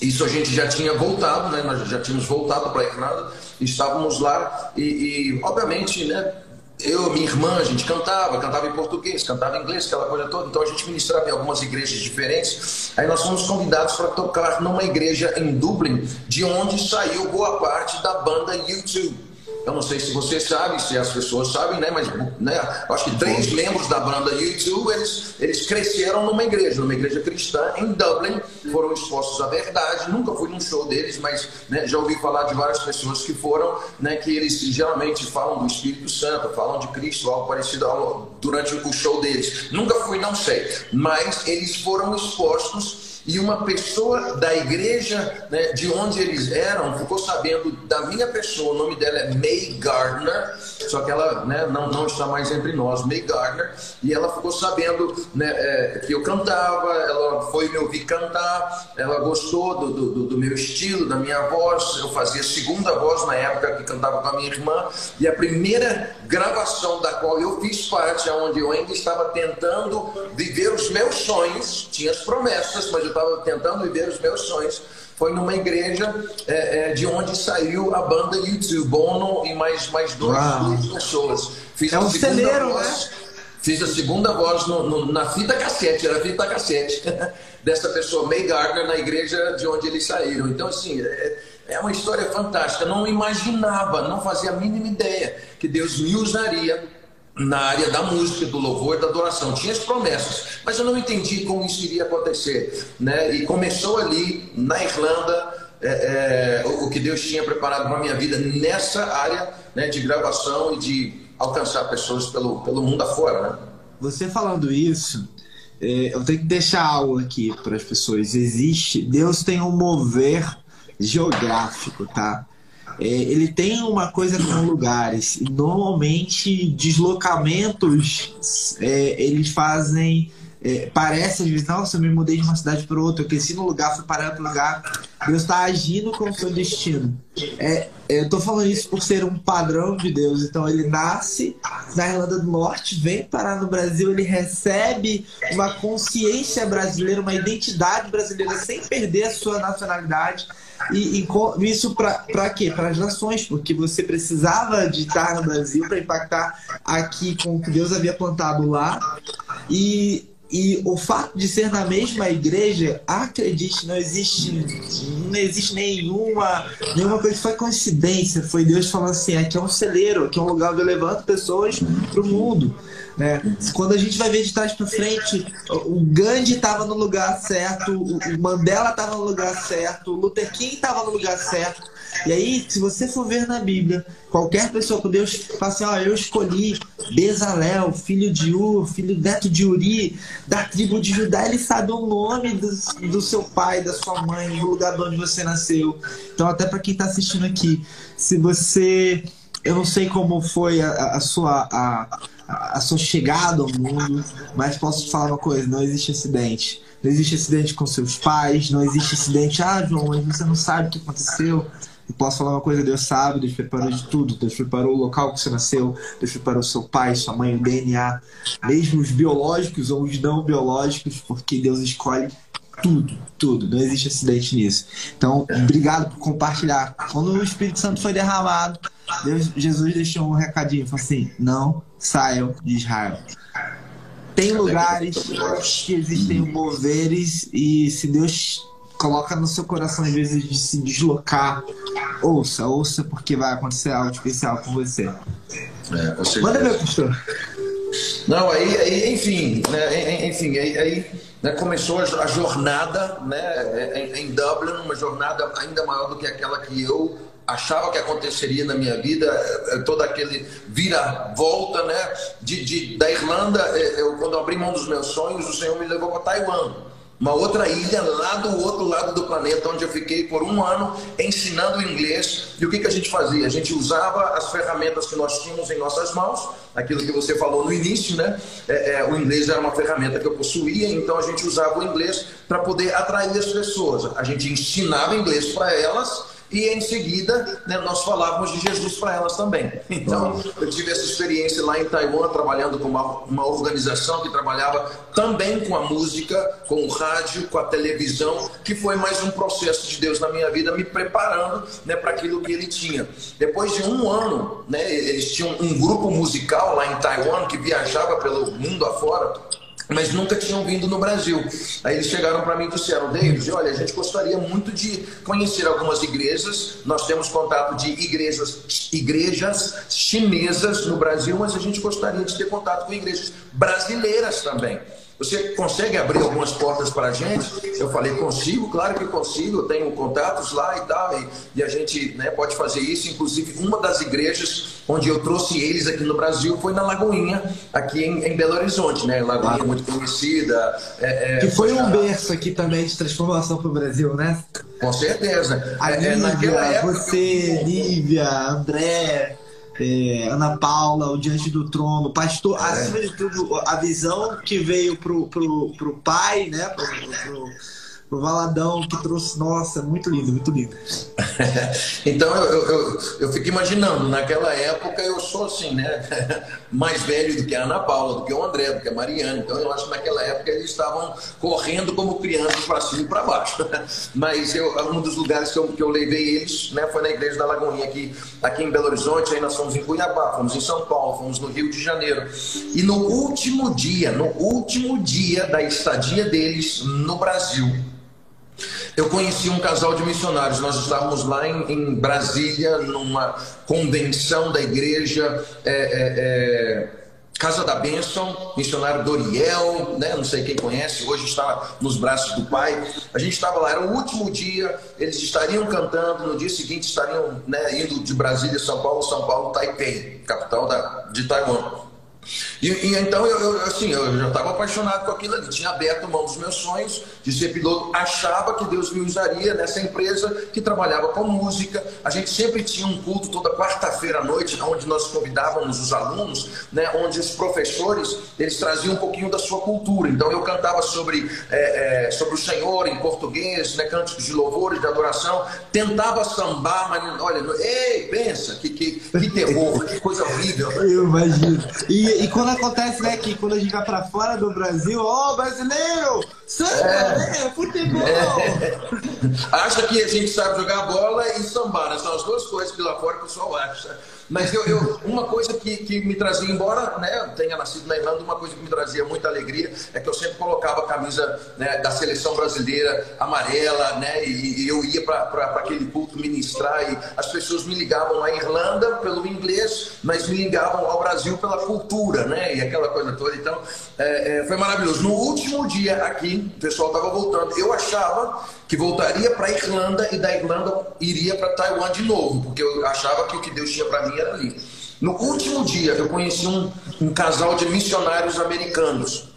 isso a gente já tinha voltado, né? Nós já tínhamos voltado para a Irlanda, estávamos lá e, e, obviamente, né? Eu, minha irmã, a gente cantava, cantava em português, cantava em inglês, aquela coisa toda. Então a gente ministrava em algumas igrejas diferentes. Aí nós fomos convidados para tocar numa igreja em Dublin, de onde saiu boa parte da banda YouTube. Eu não sei se você sabe, se as pessoas sabem, né? Mas né, acho que três membros da banda YouTube, eles, eles cresceram numa igreja, numa igreja cristã em Dublin, foram expostos à verdade. Nunca fui num show deles, mas né, já ouvi falar de várias pessoas que foram, né? Que eles geralmente falam do Espírito Santo, falam de Cristo, algo parecido durante o show deles. Nunca fui, não sei. Mas eles foram expostos e uma pessoa da igreja né, de onde eles eram ficou sabendo da minha pessoa, o nome dela é May Gardner, só que ela né, não, não está mais entre nós, May Gardner, e ela ficou sabendo né, é, que eu cantava, ela foi me ouvir cantar, ela gostou do, do, do, meu estilo, da minha voz, eu fazia segunda voz na época que cantava com a minha irmã, e a primeira gravação da qual eu fiz parte, onde eu ainda estava tentando viver os meus sonhos, tinha as promessas, mas eu estava tentando viver os meus sonhos, foi numa igreja é, é, de onde saiu a banda YouTube, Bono e mais, mais duas pessoas. Fiz é um celeiro, voz, né? Fiz a segunda voz no, no, na fita cassete, era fita cassete, dessa pessoa, May Gardner, na igreja de onde eles saíram. Então, assim, é, é uma história fantástica. Não imaginava, não fazia a mínima ideia que Deus me usaria na área da música, do louvor, da adoração. Tinha as promessas, mas eu não entendi como isso iria acontecer. Né? E começou ali, na Irlanda, é, é, o que Deus tinha preparado para a minha vida nessa área né, de gravação e de alcançar pessoas pelo, pelo mundo afora. Né? Você falando isso, é, eu tenho que deixar algo aqui para as pessoas. Existe, Deus tem um mover geográfico, tá? É, ele tem uma coisa com lugares. Normalmente deslocamentos é, eles fazem. É, parece às vezes, nossa, eu me mudei de uma cidade para outra, eu cresci num lugar, fui parar em outro lugar. Deus está agindo com o seu destino. É, eu estou falando isso por ser um padrão de Deus. Então ele nasce na Irlanda do Norte, vem parar no Brasil, ele recebe uma consciência brasileira, uma identidade brasileira sem perder a sua nacionalidade e, e isso para quê? Para as nações, porque você precisava de estar no Brasil para impactar aqui com o que Deus havia plantado lá. E, e o fato de ser na mesma igreja, acredite, não existe, não existe nenhuma, nenhuma coisa, foi coincidência. Foi Deus falando assim: aqui é um celeiro, aqui é um lugar onde eu levanto pessoas para o mundo. Né? Quando a gente vai ver de trás para frente, o Gandhi estava no lugar certo, o Mandela estava no lugar certo, o Luther King estava no lugar certo. E aí, se você for ver na Bíblia, qualquer pessoa com Deus fala assim: ó, eu escolhi Bezalel, filho de Ur, filho neto de Uri, da tribo de Judá, ele sabe o nome do, do seu pai, da sua mãe, do lugar de onde você nasceu. Então, até para quem está assistindo aqui, se você. Eu não sei como foi a, a sua. A, a sua chegada ao mundo, mas posso te falar uma coisa: não existe acidente. Não existe acidente com seus pais, não existe acidente. Ah, João, mas você não sabe o que aconteceu. Eu posso falar uma coisa: Deus sabe, Deus preparou de tudo. Deus preparou o local que você nasceu, Deus preparou seu pai, sua mãe, o DNA, mesmo os biológicos ou os não biológicos, porque Deus escolhe tudo, tudo. Não existe acidente nisso. Então, obrigado por compartilhar. Quando o Espírito Santo foi derramado, Deus, Jesus deixou um recadinho, falou assim: não saiam de Israel. Tem lugares que existem moveres e se Deus coloca no seu coração às vezes de se deslocar, ouça, ouça porque vai acontecer algo especial com você. É, Manda meu pastor. Não, aí, aí enfim, né, enfim, aí, aí né, começou a jornada né, em Dublin, uma jornada ainda maior do que aquela que eu achava que aconteceria na minha vida, é, é, toda aquele vira-volta, né? De, de, da Irlanda, é, eu, quando abri mão dos meus sonhos, o Senhor me levou para Taiwan. Uma outra ilha lá do outro lado do planeta, onde eu fiquei por um ano ensinando inglês. E o que, que a gente fazia? A gente usava as ferramentas que nós tínhamos em nossas mãos, aquilo que você falou no início, né? É, é, o inglês era uma ferramenta que eu possuía, então a gente usava o inglês para poder atrair as pessoas. A gente ensinava inglês para elas e em seguida né, nós falávamos de Jesus para elas também. Então eu tive essa experiência lá em Taiwan, trabalhando com uma, uma organização que trabalhava também com a música, com o rádio, com a televisão, que foi mais um processo de Deus na minha vida, me preparando né, para aquilo que ele tinha. Depois de um ano, né, eles tinham um grupo musical lá em Taiwan que viajava pelo mundo afora mas nunca tinham vindo no Brasil. Aí eles chegaram para mim e disseram, David, olha, a gente gostaria muito de conhecer algumas igrejas. Nós temos contato de igrejas, igrejas chinesas no Brasil, mas a gente gostaria de ter contato com igrejas brasileiras também. Você consegue abrir algumas portas para a gente? Eu falei, consigo, claro que consigo, eu tenho contatos lá e tal, e, e a gente né, pode fazer isso. Inclusive, uma das igrejas onde eu trouxe eles aqui no Brasil foi na Lagoinha, aqui em, em Belo Horizonte, né? Lagoinha muito conhecida. É, é, que foi um berço aqui também de transformação para o Brasil, né? Com certeza. A é, é Lívia, época, você, Lívia, André é, Ana Paula, o Diante do Trono, pastor, é. acima de tudo, a visão que veio pro, pro, pro pai, né? Pro, pro, pro Valadão, que trouxe, nossa, muito lindo, muito lindo. então eu, eu, eu, fico imaginando, naquela época eu sou assim, né? Mais velho do que a Ana Paula, do que o André, do que a Mariana. Então eu acho que naquela época eles estavam correndo como crianças para cima e para baixo. Mas eu, um dos lugares que eu, que eu levei eles né, foi na igreja da Lagoinha, aqui, aqui em Belo Horizonte, aí nós fomos em Cuiabá, fomos em São Paulo, fomos no Rio de Janeiro. E no último dia, no último dia da estadia deles no Brasil, eu conheci um casal de missionários. Nós estávamos lá em, em Brasília, numa convenção da igreja. É, é, é, Casa da Bênção, missionário Doriel, né? não sei quem conhece, hoje está nos braços do Pai. A gente estava lá, era o último dia, eles estariam cantando, no dia seguinte estariam né, indo de Brasília, São Paulo, São Paulo, Taipei, capital da, de Taiwan. E, e, então eu, eu, assim, eu já estava apaixonado com aquilo ali, tinha aberto mão dos meus sonhos de ser piloto, achava que Deus me usaria nessa empresa que trabalhava com música. A gente sempre tinha um culto toda quarta-feira à noite, onde nós convidávamos os alunos, né, onde os professores eles traziam um pouquinho da sua cultura. Então eu cantava sobre, é, é, sobre o Senhor em português, né, cânticos de louvores, de adoração, tentava sambar, mas olha, ei, pensa, que, que, que terror, que coisa horrível. Eu imagino. E, e quando acontece, né, que quando a gente vai pra fora do Brasil, ó, oh, brasileiro! Samba, é. né? Futebol! É. Acha que a gente sabe jogar bola e sambar, né? São as duas coisas que lá fora o pessoal acha. Mas eu, eu, uma coisa que, que me trazia, embora né, tenha nascido na Irlanda, uma coisa que me trazia muita alegria é que eu sempre colocava a camisa né, da seleção brasileira amarela, né, e, e eu ia para aquele culto ministrar e as pessoas me ligavam à Irlanda pelo inglês, mas me ligavam ao Brasil pela cultura, né, e aquela coisa toda. Então, é, é, foi maravilhoso. No último dia aqui, o pessoal estava voltando, eu achava que voltaria para a Irlanda e da Irlanda iria para Taiwan de novo, porque eu achava que o que Deus tinha para mim era ali. No último dia, eu conheci um, um casal de missionários americanos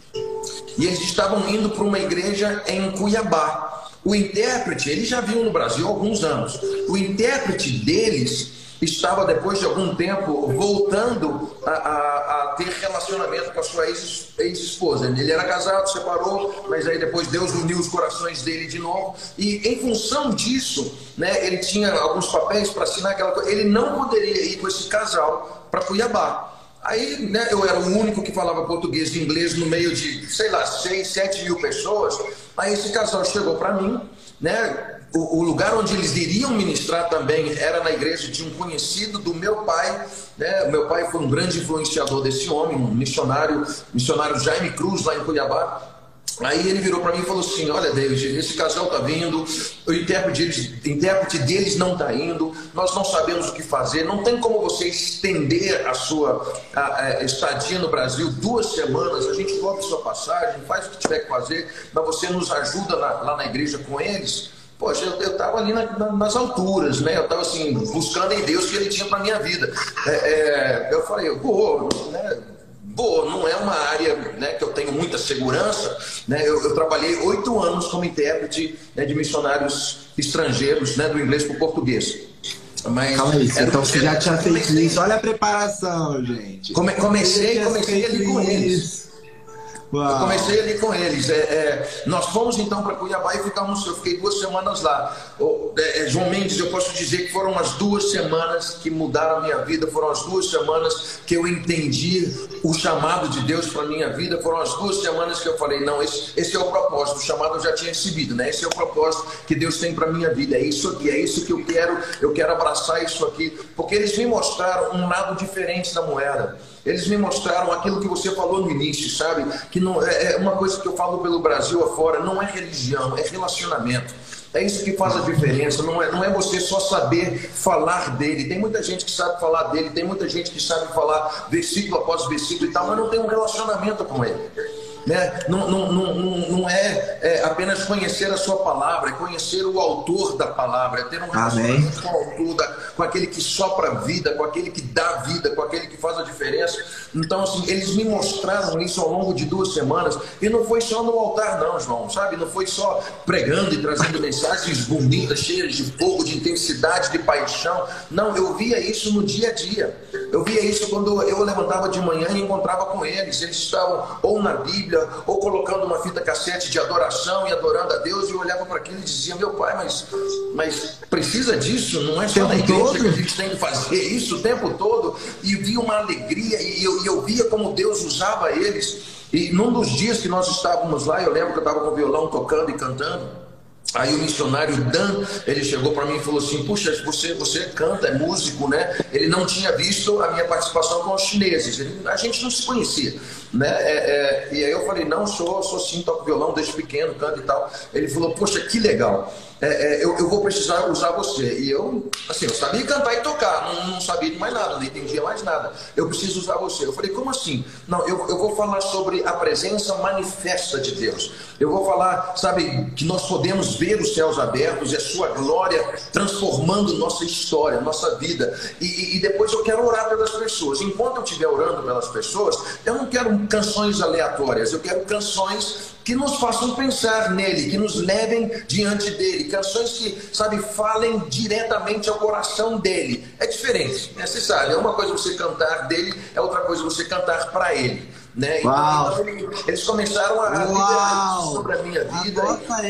e eles estavam indo para uma igreja em Cuiabá. O intérprete, eles já vinham no Brasil há alguns anos. O intérprete deles estava, depois de algum tempo, voltando a, a, a ter relacionamento com a sua ex-esposa. Ex ele era casado, separou, mas aí depois Deus uniu os corações dele de novo. E em função disso, né, ele tinha alguns papéis para assinar aquela coisa. Ele não poderia ir com esse casal para Cuiabá. Aí, né, eu era o único que falava português e inglês no meio de, sei lá, 6, 7 mil pessoas. Aí esse casal chegou para mim, né, o, o, lugar onde eles iriam ministrar também era na igreja de um conhecido do meu pai. Né? Meu pai foi um grande influenciador desse homem, um missionário, missionário Jaime Cruz, lá em Cuiabá. Aí ele virou para mim e falou assim: Olha, David, esse casal está vindo, o intérprete deles, intérprete deles não está indo, nós não sabemos o que fazer, não tem como você estender a sua a, a estadia no Brasil duas semanas, a gente cobra sua passagem, faz o que tiver que fazer, mas você nos ajuda na, lá na igreja com eles. Poxa, eu estava ali na, na, nas alturas, né? Eu estava assim, buscando em Deus o que ele tinha para minha vida. É, é, eu falei, pô, né? Pô, não é uma área né, que eu tenho muita segurança. Né? Eu, eu trabalhei oito anos como intérprete né, de missionários estrangeiros, né, do inglês para o português. Mas Calma aí, era, então você já tinha feito isso. Olha a preparação, gente. Come, comecei, comecei ali com eles. Uau. Eu comecei ali com eles. É, é, nós fomos então para Cuiabá e ficamos, eu fiquei duas semanas lá. Pastor é, é, João Mendes, eu posso dizer que foram as duas semanas que mudaram a minha vida, foram as duas semanas que eu entendi o chamado de Deus para a minha vida, foram as duas semanas que eu falei: não, esse, esse é o propósito, o chamado eu já tinha recebido, né? esse é o propósito que Deus tem para a minha vida, é isso aqui, é isso que eu quero, eu quero abraçar isso aqui, porque eles me mostraram um lado diferente da moeda. Eles me mostraram aquilo que você falou no início, sabe? Que não é, é uma coisa que eu falo pelo Brasil afora, não é religião, é relacionamento. É isso que faz a diferença, não é, não é você só saber falar dele. Tem muita gente que sabe falar dele, tem muita gente que sabe falar versículo após versículo e tal, mas não tem um relacionamento com ele. Né? Não, não, não, não é, é, apenas conhecer a sua palavra, é conhecer o autor da palavra, é ter um relacionamento com o autor, da, com aquele que sopra a vida, com aquele que dá vida, com aquele que faz a diferença. Então, assim, eles me mostraram isso ao longo de duas semanas, e não foi só no altar, não, João, sabe? Não foi só pregando e trazendo mensagens bonitas, cheias de fogo, de intensidade, de paixão. Não, eu via isso no dia a dia. Eu via isso quando eu levantava de manhã e encontrava com eles. Eles estavam ou na Bíblia, ou colocando uma fita cassete de adoração e adorando a Deus, e eu olhava para aquilo e dizia: Meu pai, mas, mas precisa disso? Não é só na igreja todo? que a gente tem que fazer isso o tempo todo. E via uma alegria, e eu, e eu via como Deus usava eles. E num dos dias que nós estávamos lá, eu lembro que eu estava com o violão tocando e cantando. Aí o missionário Dan, ele chegou para mim e falou assim: Puxa, você, você canta, é músico, né? Ele não tinha visto a minha participação com os chineses, ele, a gente não se conhecia, né? É, é, e aí eu falei: Não, sou, sou sim, toco violão desde pequeno, canto e tal. Ele falou: Poxa, que legal é, é, eu, eu, vou precisar usar você. E eu, assim, eu sabia cantar e tocar, não, não, sabia de mais nada, não entendia mais nada. Eu preciso usar você. Eu falei, como assim? Não, eu, eu vou falar sobre a presença manifesta de Deus. Eu vou falar, sabe, que nós podemos ver os céus abertos e a sua glória transformando nossa história, nossa vida. E, e depois eu quero orar pelas pessoas. Enquanto eu estiver orando pelas pessoas, eu não quero canções aleatórias, eu quero canções que nos façam pensar nele, que nos levem diante dele, canções que, sabe, falem diretamente ao coração dele. É diferente, né? você sabe, é uma coisa você cantar dele, é outra coisa você cantar para ele. Né? Então, então, eles começaram a Uau. sobre a minha vida.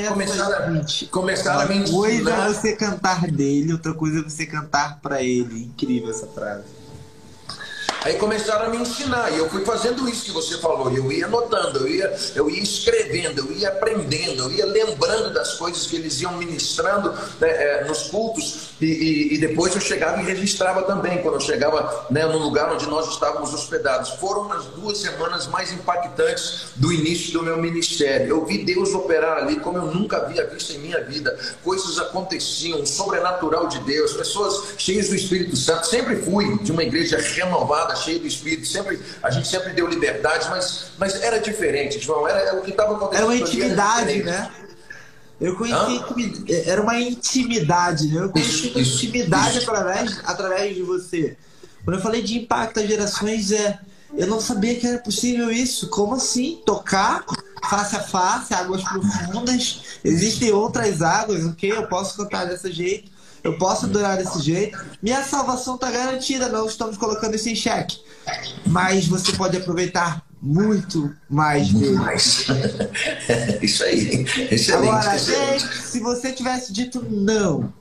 começaram, a, começaram a me ensinar. Uma coisa é você cantar dele, outra coisa é você cantar para ele. Incrível essa frase. Aí começaram a me ensinar, e eu fui fazendo isso que você falou, eu ia anotando, eu ia, eu ia escrevendo, eu ia aprendendo, eu ia lembrando das coisas que eles iam ministrando né, é, nos cultos, e, e, e, depois eu chegava e registrava também, quando eu chegava né, no lugar onde nós estávamos hospedados. Foram as duas semanas mais impactantes do início do meu ministério. Eu vi Deus operar ali como eu nunca havia visto em minha vida. Coisas aconteciam, sobrenatural de Deus, pessoas cheias do Espírito Santo. Sempre fui de uma igreja renovada cheio do Espírito, sempre, a gente sempre deu liberdade, mas, mas era diferente, João, era, era o que estava acontecendo. Era uma intimidade, né? Eu conheci, era uma intimidade, né? Eu conheci isso, intimidade isso. Através, através de você. Quando eu falei de impacto às gerações, é, eu não sabia que era possível isso. Como assim? Tocar face a face, águas profundas. Existem outras águas, ok? Eu posso cantar desse jeito eu posso adorar desse jeito. Minha salvação está garantida, não estamos colocando isso em xeque. Mas você pode aproveitar muito mais dele. Mais. isso aí. Excelente, Agora, excelente. se você tivesse dito não,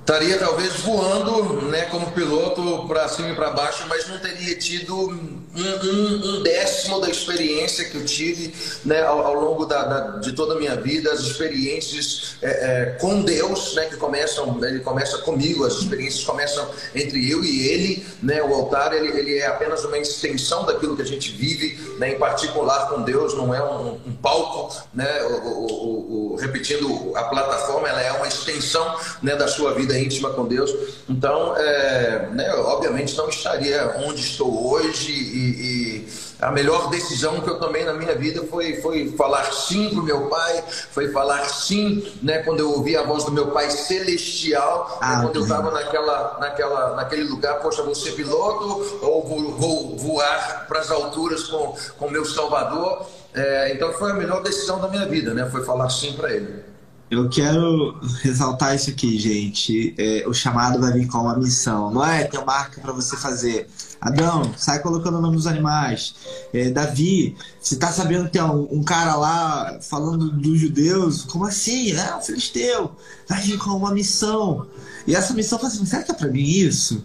estaria talvez voando né, como piloto para cima e para baixo, mas não teria tido um, um, um, décimo da experiência que eu tive né, ao, ao longo da, da, de toda a minha vida, as experiências é, é, com Deus, né, que começam, ele começa comigo, as experiências começam entre eu e ele, né, o altar ele, ele é apenas uma extensão daquilo que a gente vive, né, em particular com Deus, não é um, um palco, né, o, o, o, repetindo a plataforma, ela é uma extensão né, da sua vida íntima com Deus. Então, é, né, obviamente, não estaria onde estou hoje e, e, a melhor decisão que eu tomei na minha vida foi, foi falar sim para o meu pai, foi falar sim né, quando eu ouvi a voz do meu pai celestial, né, ah, quando eu estava naquela, naquela, naquele lugar, poxa, vou ser piloto ou vou, vou voar para as alturas com o meu Salvador. É, então foi a melhor decisão da minha vida, né? Foi falar sim para ele. Eu quero ressaltar isso aqui, gente. É, o chamado vai vir com uma missão. Não é ter marca para você fazer. Adão, sai colocando o nome dos animais. É, Davi, você tá sabendo que tem um, um, cara lá falando dos judeus? Como assim? É um filisteu. Vai vir com uma missão. E essa missão fala assim: será que é para mim isso?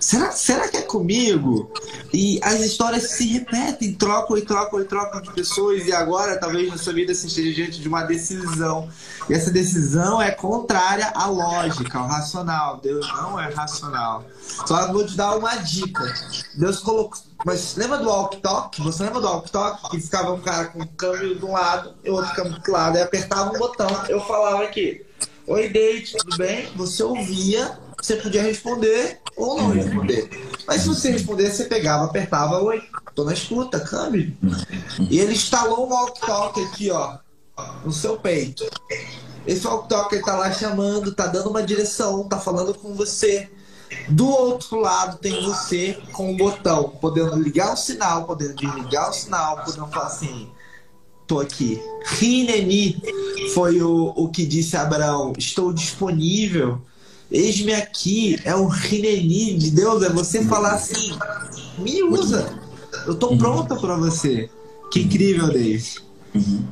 Será, será que é comigo? E as histórias se repetem, trocam e trocam e trocam de pessoas, e agora talvez na sua vida você esteja diante de uma decisão. E essa decisão é contrária à lógica, ao racional. Deus não é racional. Só vou te dar uma dica. Deus colocou. Mas lembra do walk talk? Você lembra do walk talk? Que ficava um cara com um câmbio de um lado e outro câmbio do lado, e apertava um botão. Eu falava aqui. Oi, Date, tudo bem? Você ouvia, você podia responder ou não responder. Mas se você responder, você pegava, apertava, oi, tô na escuta, câmbio. E ele instalou um walk-talk aqui, ó, no seu peito. Esse walk-talk tá lá chamando, tá dando uma direção, tá falando com você. Do outro lado tem você com o botão, podendo ligar o sinal, podendo desligar o sinal, podendo falar assim, tô aqui. Rineni foi o, o que disse Abraão, estou disponível Eis-me aqui, é um rineni de Deus, é você falar assim, me usa, eu tô uhum. pronta para você. Que incrível, Deus. Uhum.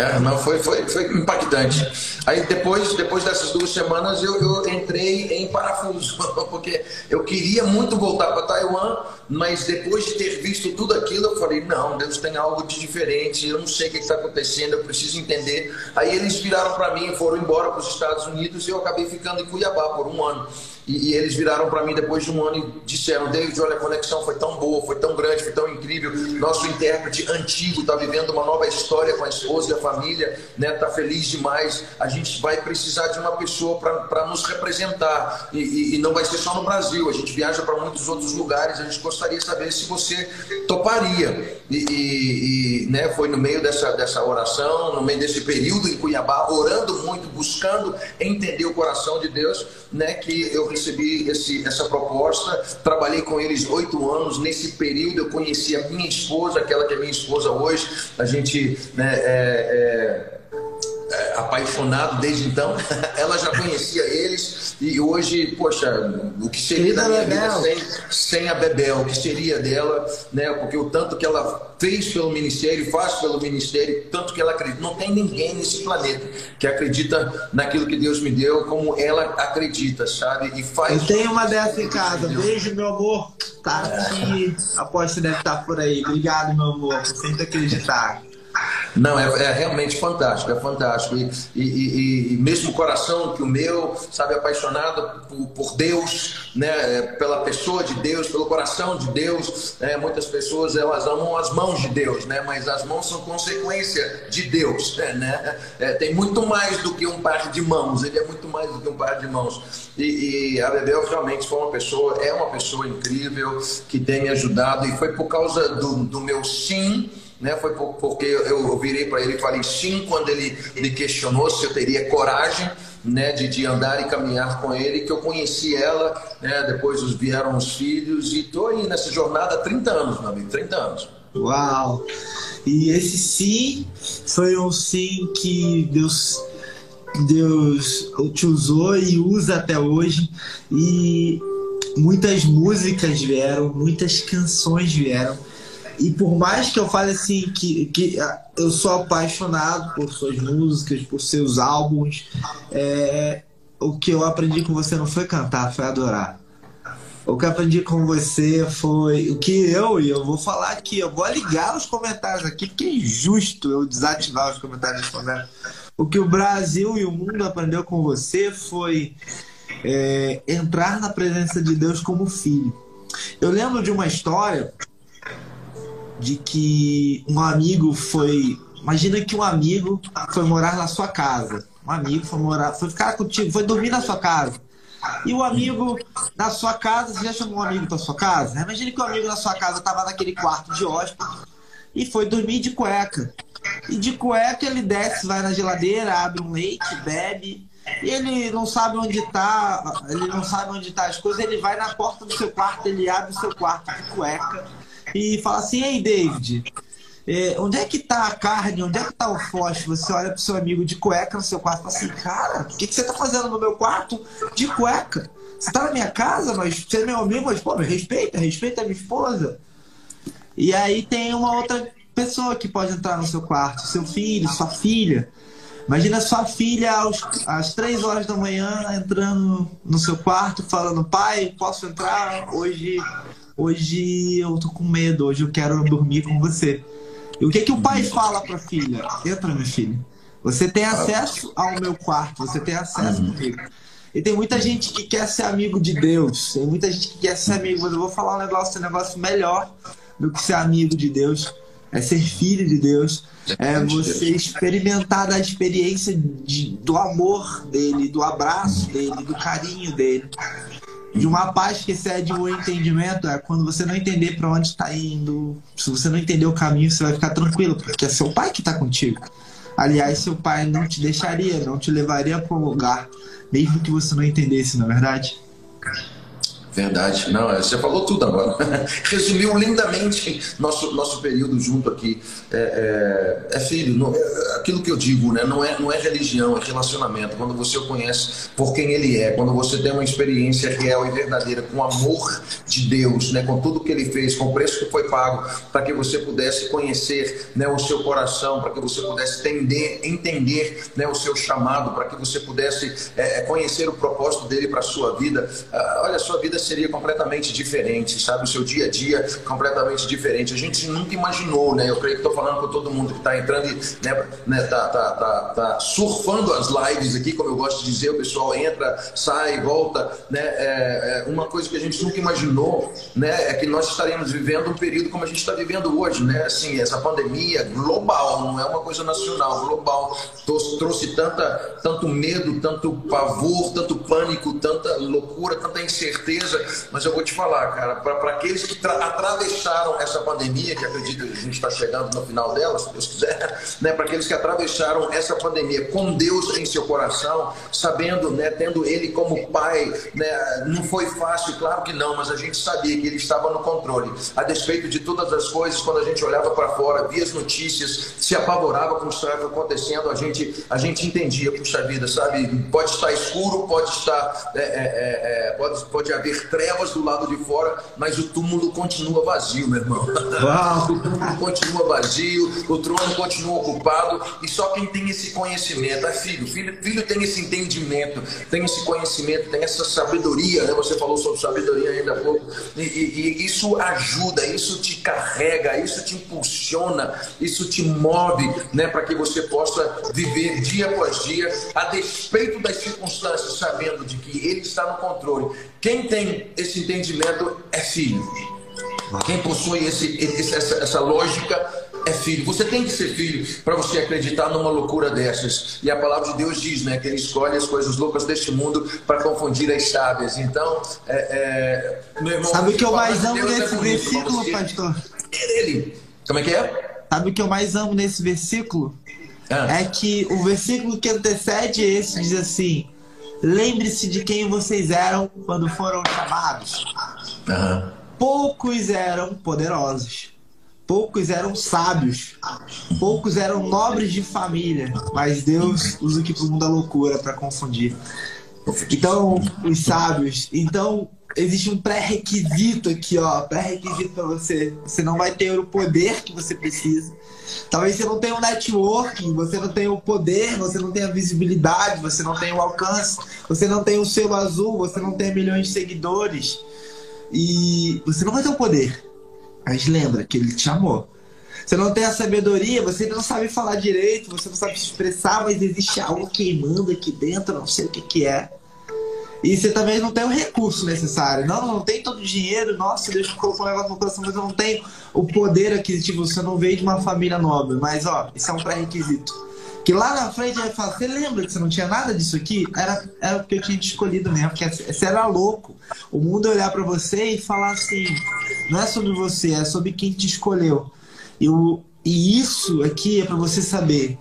É, não, foi, foi, foi impactante. Aí depois, depois dessas duas semanas eu, eu entrei em parafuso, porque eu queria muito voltar para Taiwan, mas depois de ter visto tudo aquilo, eu falei, não, Deus tem algo de diferente, eu não sei o que está acontecendo, eu preciso entender. Aí eles viraram para mim, foram embora para os Estados Unidos e eu acabei ficando em Cuiabá por um ano. E, e eles viraram para mim depois de um ano e disseram: David, olha, a conexão foi tão boa, foi tão grande, foi tão incrível. Nosso intérprete antigo está vivendo uma nova história com a esposa e a família, né? Tá feliz demais. A gente vai precisar de uma pessoa para nos representar e, e, e, não vai ser só no Brasil. A gente viaja para muitos outros lugares. A gente gostaria de saber se você toparia. E, né? Foi no meio dessa dessa oração, no meio desse período em Cuiabá, orando muito, buscando entender o coração de Deus, né? Que eu recebi esse, essa proposta, trabalhei com eles oito anos. Nesse período eu conheci a minha esposa, aquela que é minha esposa hoje. A gente né, é, é é, apaixonado desde então. Ela já conhecia eles e hoje, poxa, o que seria da minha vida sem, sem a Bebel? O que seria dela, né? Porque o tanto que ela fez pelo ministério, faz pelo ministério, tanto que ela acredita. Não tem ninguém nesse planeta que acredita naquilo que Deus me deu como ela acredita, sabe? E faz. Eu tenho uma dessa em casa. Beijo, meu amor. Tá aqui. Aposto que deve estar por aí. Obrigado, meu amor, por sempre acreditar. Não, é, é, realmente fantástico, é fantástico. E, e, e, e, mesmo coração que o meu, sabe, apaixonado por, por, Deus, né, é, pela pessoa de Deus, pelo coração de Deus. Né, muitas pessoas elas amam as mãos de Deus, né, mas as mãos são consequência de Deus. Né, é, tem muito mais do que um par de mãos, ele é muito mais do que um par de mãos. E, a Bebel realmente foi uma pessoa, é uma pessoa incrível que tem me ajudado e foi por causa do, do meu sim né? Foi porque eu virei para ele e falei sim quando ele me questionou se eu teria coragem né, de, de andar e caminhar com ele, que eu conheci ela, né, depois vieram os filhos e estou aí nessa jornada há 30 anos, meu amigo, 30 anos. Uau! E esse sim foi um sim que Deus Deus te usou e usa até hoje e muitas músicas vieram, muitas canções vieram e por mais que eu fale assim que, que ah, eu sou apaixonado por suas músicas, por seus álbuns, é, o que eu aprendi com você não foi cantar, foi adorar. O que eu aprendi com você foi o que eu, e eu vou falar aqui, eu vou ligar os comentários aqui, porque é injusto eu desativar os comentários respondendo. O que o Brasil e o mundo aprendeu com você foi é, entrar na presença de Deus como filho. Eu lembro de uma história de que um amigo foi. Imagina que um amigo foi morar na sua casa. Um amigo foi morar, foi ficar contigo, foi dormir na sua casa. E o amigo na sua casa, você já chamou um amigo para sua casa? Imagina que o amigo na sua casa estava naquele quarto de hóspede e foi dormir de cueca. E de cueca ele desce, vai na geladeira, abre um leite, bebe. E ele não sabe onde está, ele não sabe onde tá as coisas, ele vai na porta do seu quarto, ele abre o seu quarto de cueca e fala assim: Ei, David, é, onde é que tá a carne? Onde é que tá o fósforo? Você olha pro seu amigo de cueca no seu quarto e fala assim, cara, o que, que você tá fazendo no meu quarto de cueca? Você tá na minha casa, mas você é meu amigo, mas pô, me respeita, respeita a minha esposa. E aí tem uma outra pessoa que pode entrar no seu quarto, seu filho, sua filha. Imagina sua filha aos, às três horas da manhã entrando no seu quarto falando, pai, posso entrar? Hoje, hoje eu tô com medo, hoje eu quero dormir com você. E o que, que o pai fala para a filha? Entra, meu filho. Você tem acesso ao meu quarto, você tem acesso uhum. comigo. E tem muita gente que quer ser amigo de Deus, tem muita gente que quer ser amigo, mas eu vou falar um negócio, um negócio melhor do que ser amigo de Deus, é ser filho de Deus, é você experimentar da experiência de, do amor dele, do abraço dele, do carinho dele de uma paz que excede o entendimento é quando você não entender para onde está indo. Se você não entender o caminho, você vai ficar tranquilo, porque é seu pai que está contigo. Aliás, seu pai não te deixaria, não te levaria para um lugar, mesmo que você não entendesse, na é verdade? Verdade. Não, você falou tudo agora. Resumiu lindamente nosso, nosso período junto aqui. É, é, é filho, não, é, aquilo que eu digo, né? não, é, não é religião, é relacionamento. Quando você o conhece por quem ele é, quando você tem uma experiência real e verdadeira com o amor de Deus, né? com tudo que ele fez, com o preço que foi pago, para que você pudesse conhecer né, o seu coração, para que você pudesse entender, entender né, o seu chamado, para que você pudesse é, é conhecer o propósito dele para sua vida. Ah, olha, a sua vida seria completamente diferente, sabe? O seu dia a dia completamente diferente. A gente nunca imaginou, né? Eu creio que estou falando com todo mundo que está entrando e né, né, tá, tá, tá, tá, surfando as lives aqui, como eu gosto de dizer, o pessoal entra, sai, volta, né? É, é uma coisa que a gente nunca imaginou, né? É que nós estaremos vivendo um período como a gente está vivendo hoje, né? Assim, essa pandemia global, não é uma coisa nacional, global, trouxe tanta, tanto medo, tanto pavor, tanto pânico, tanta loucura, tanta incerteza mas eu vou te falar, cara, para aqueles que atravessaram essa pandemia, que acredito que a gente está chegando no final dela, se Deus quiser, né, para aqueles que atravessaram essa pandemia com Deus em seu coração, sabendo, né, tendo Ele como Pai, né, não foi fácil, claro que não, mas a gente sabia que Ele estava no controle. A despeito de todas as coisas, quando a gente olhava para fora, via as notícias, se apavorava com o que estava acontecendo, a gente, a gente entendia, puxa vida, sabe? Pode estar escuro, pode estar, é, é, é, pode, pode haver trevas do lado de fora, mas o túmulo continua vazio, meu irmão. o túmulo continua vazio, o trono continua ocupado, e só quem tem esse conhecimento é filho. Filho, filho tem esse entendimento, tem esse conhecimento, tem essa sabedoria, né? Você falou sobre sabedoria ainda há pouco, e, e, e isso ajuda, isso te carrega, isso te impulsiona, isso te move, né? Para que você possa viver dia após dia, a despeito das circunstâncias, sabendo de que Ele está no controle. Quem tem esse entendimento é filho. Quem possui esse, esse, essa, essa lógica é filho. Você tem que ser filho para você acreditar numa loucura dessas. E a palavra de Deus diz, né, que Ele escolhe as coisas loucas deste mundo para confundir as sábias. Então, é, é, meu irmão, sabe o que eu mais amo nesse é versículo, pastor? Ele. Como é que é? Sabe o que eu mais amo nesse versículo? Ah. É que o versículo que antecede esse diz assim: Lembre-se de quem vocês eram quando foram chamados. Uhum. Poucos eram poderosos, poucos eram sábios, poucos eram nobres de família, mas Deus usa o que para o mundo é loucura para confundir. Então, os sábios. Então, existe um pré-requisito aqui, ó. Pré-requisito para você. Você não vai ter o poder que você precisa Talvez você não tenha um networking, você não tenha o poder, você não tenha visibilidade, você não tenha o alcance, você não tem o selo azul, você não tem milhões de seguidores. E você não vai ter o poder. Mas lembra que ele te chamou. Você não tem a sabedoria, você não sabe falar direito, você não sabe se expressar, mas existe algo queimando aqui dentro, não sei o que, que é. E você também não tem o recurso necessário. Não, não tem todo o dinheiro. Nossa, Deus colocou um negócio no coração, mas eu não tenho o poder aquisitivo. Você não veio de uma família nobre. Mas, ó, isso é um pré-requisito. Que lá na frente vai falar: Você lembra que você não tinha nada disso aqui? Era, era porque eu tinha te escolhido mesmo. Porque você era louco. O mundo olhar para você e falar assim: Não é sobre você, é sobre quem te escolheu. E, o, e isso aqui é para você saber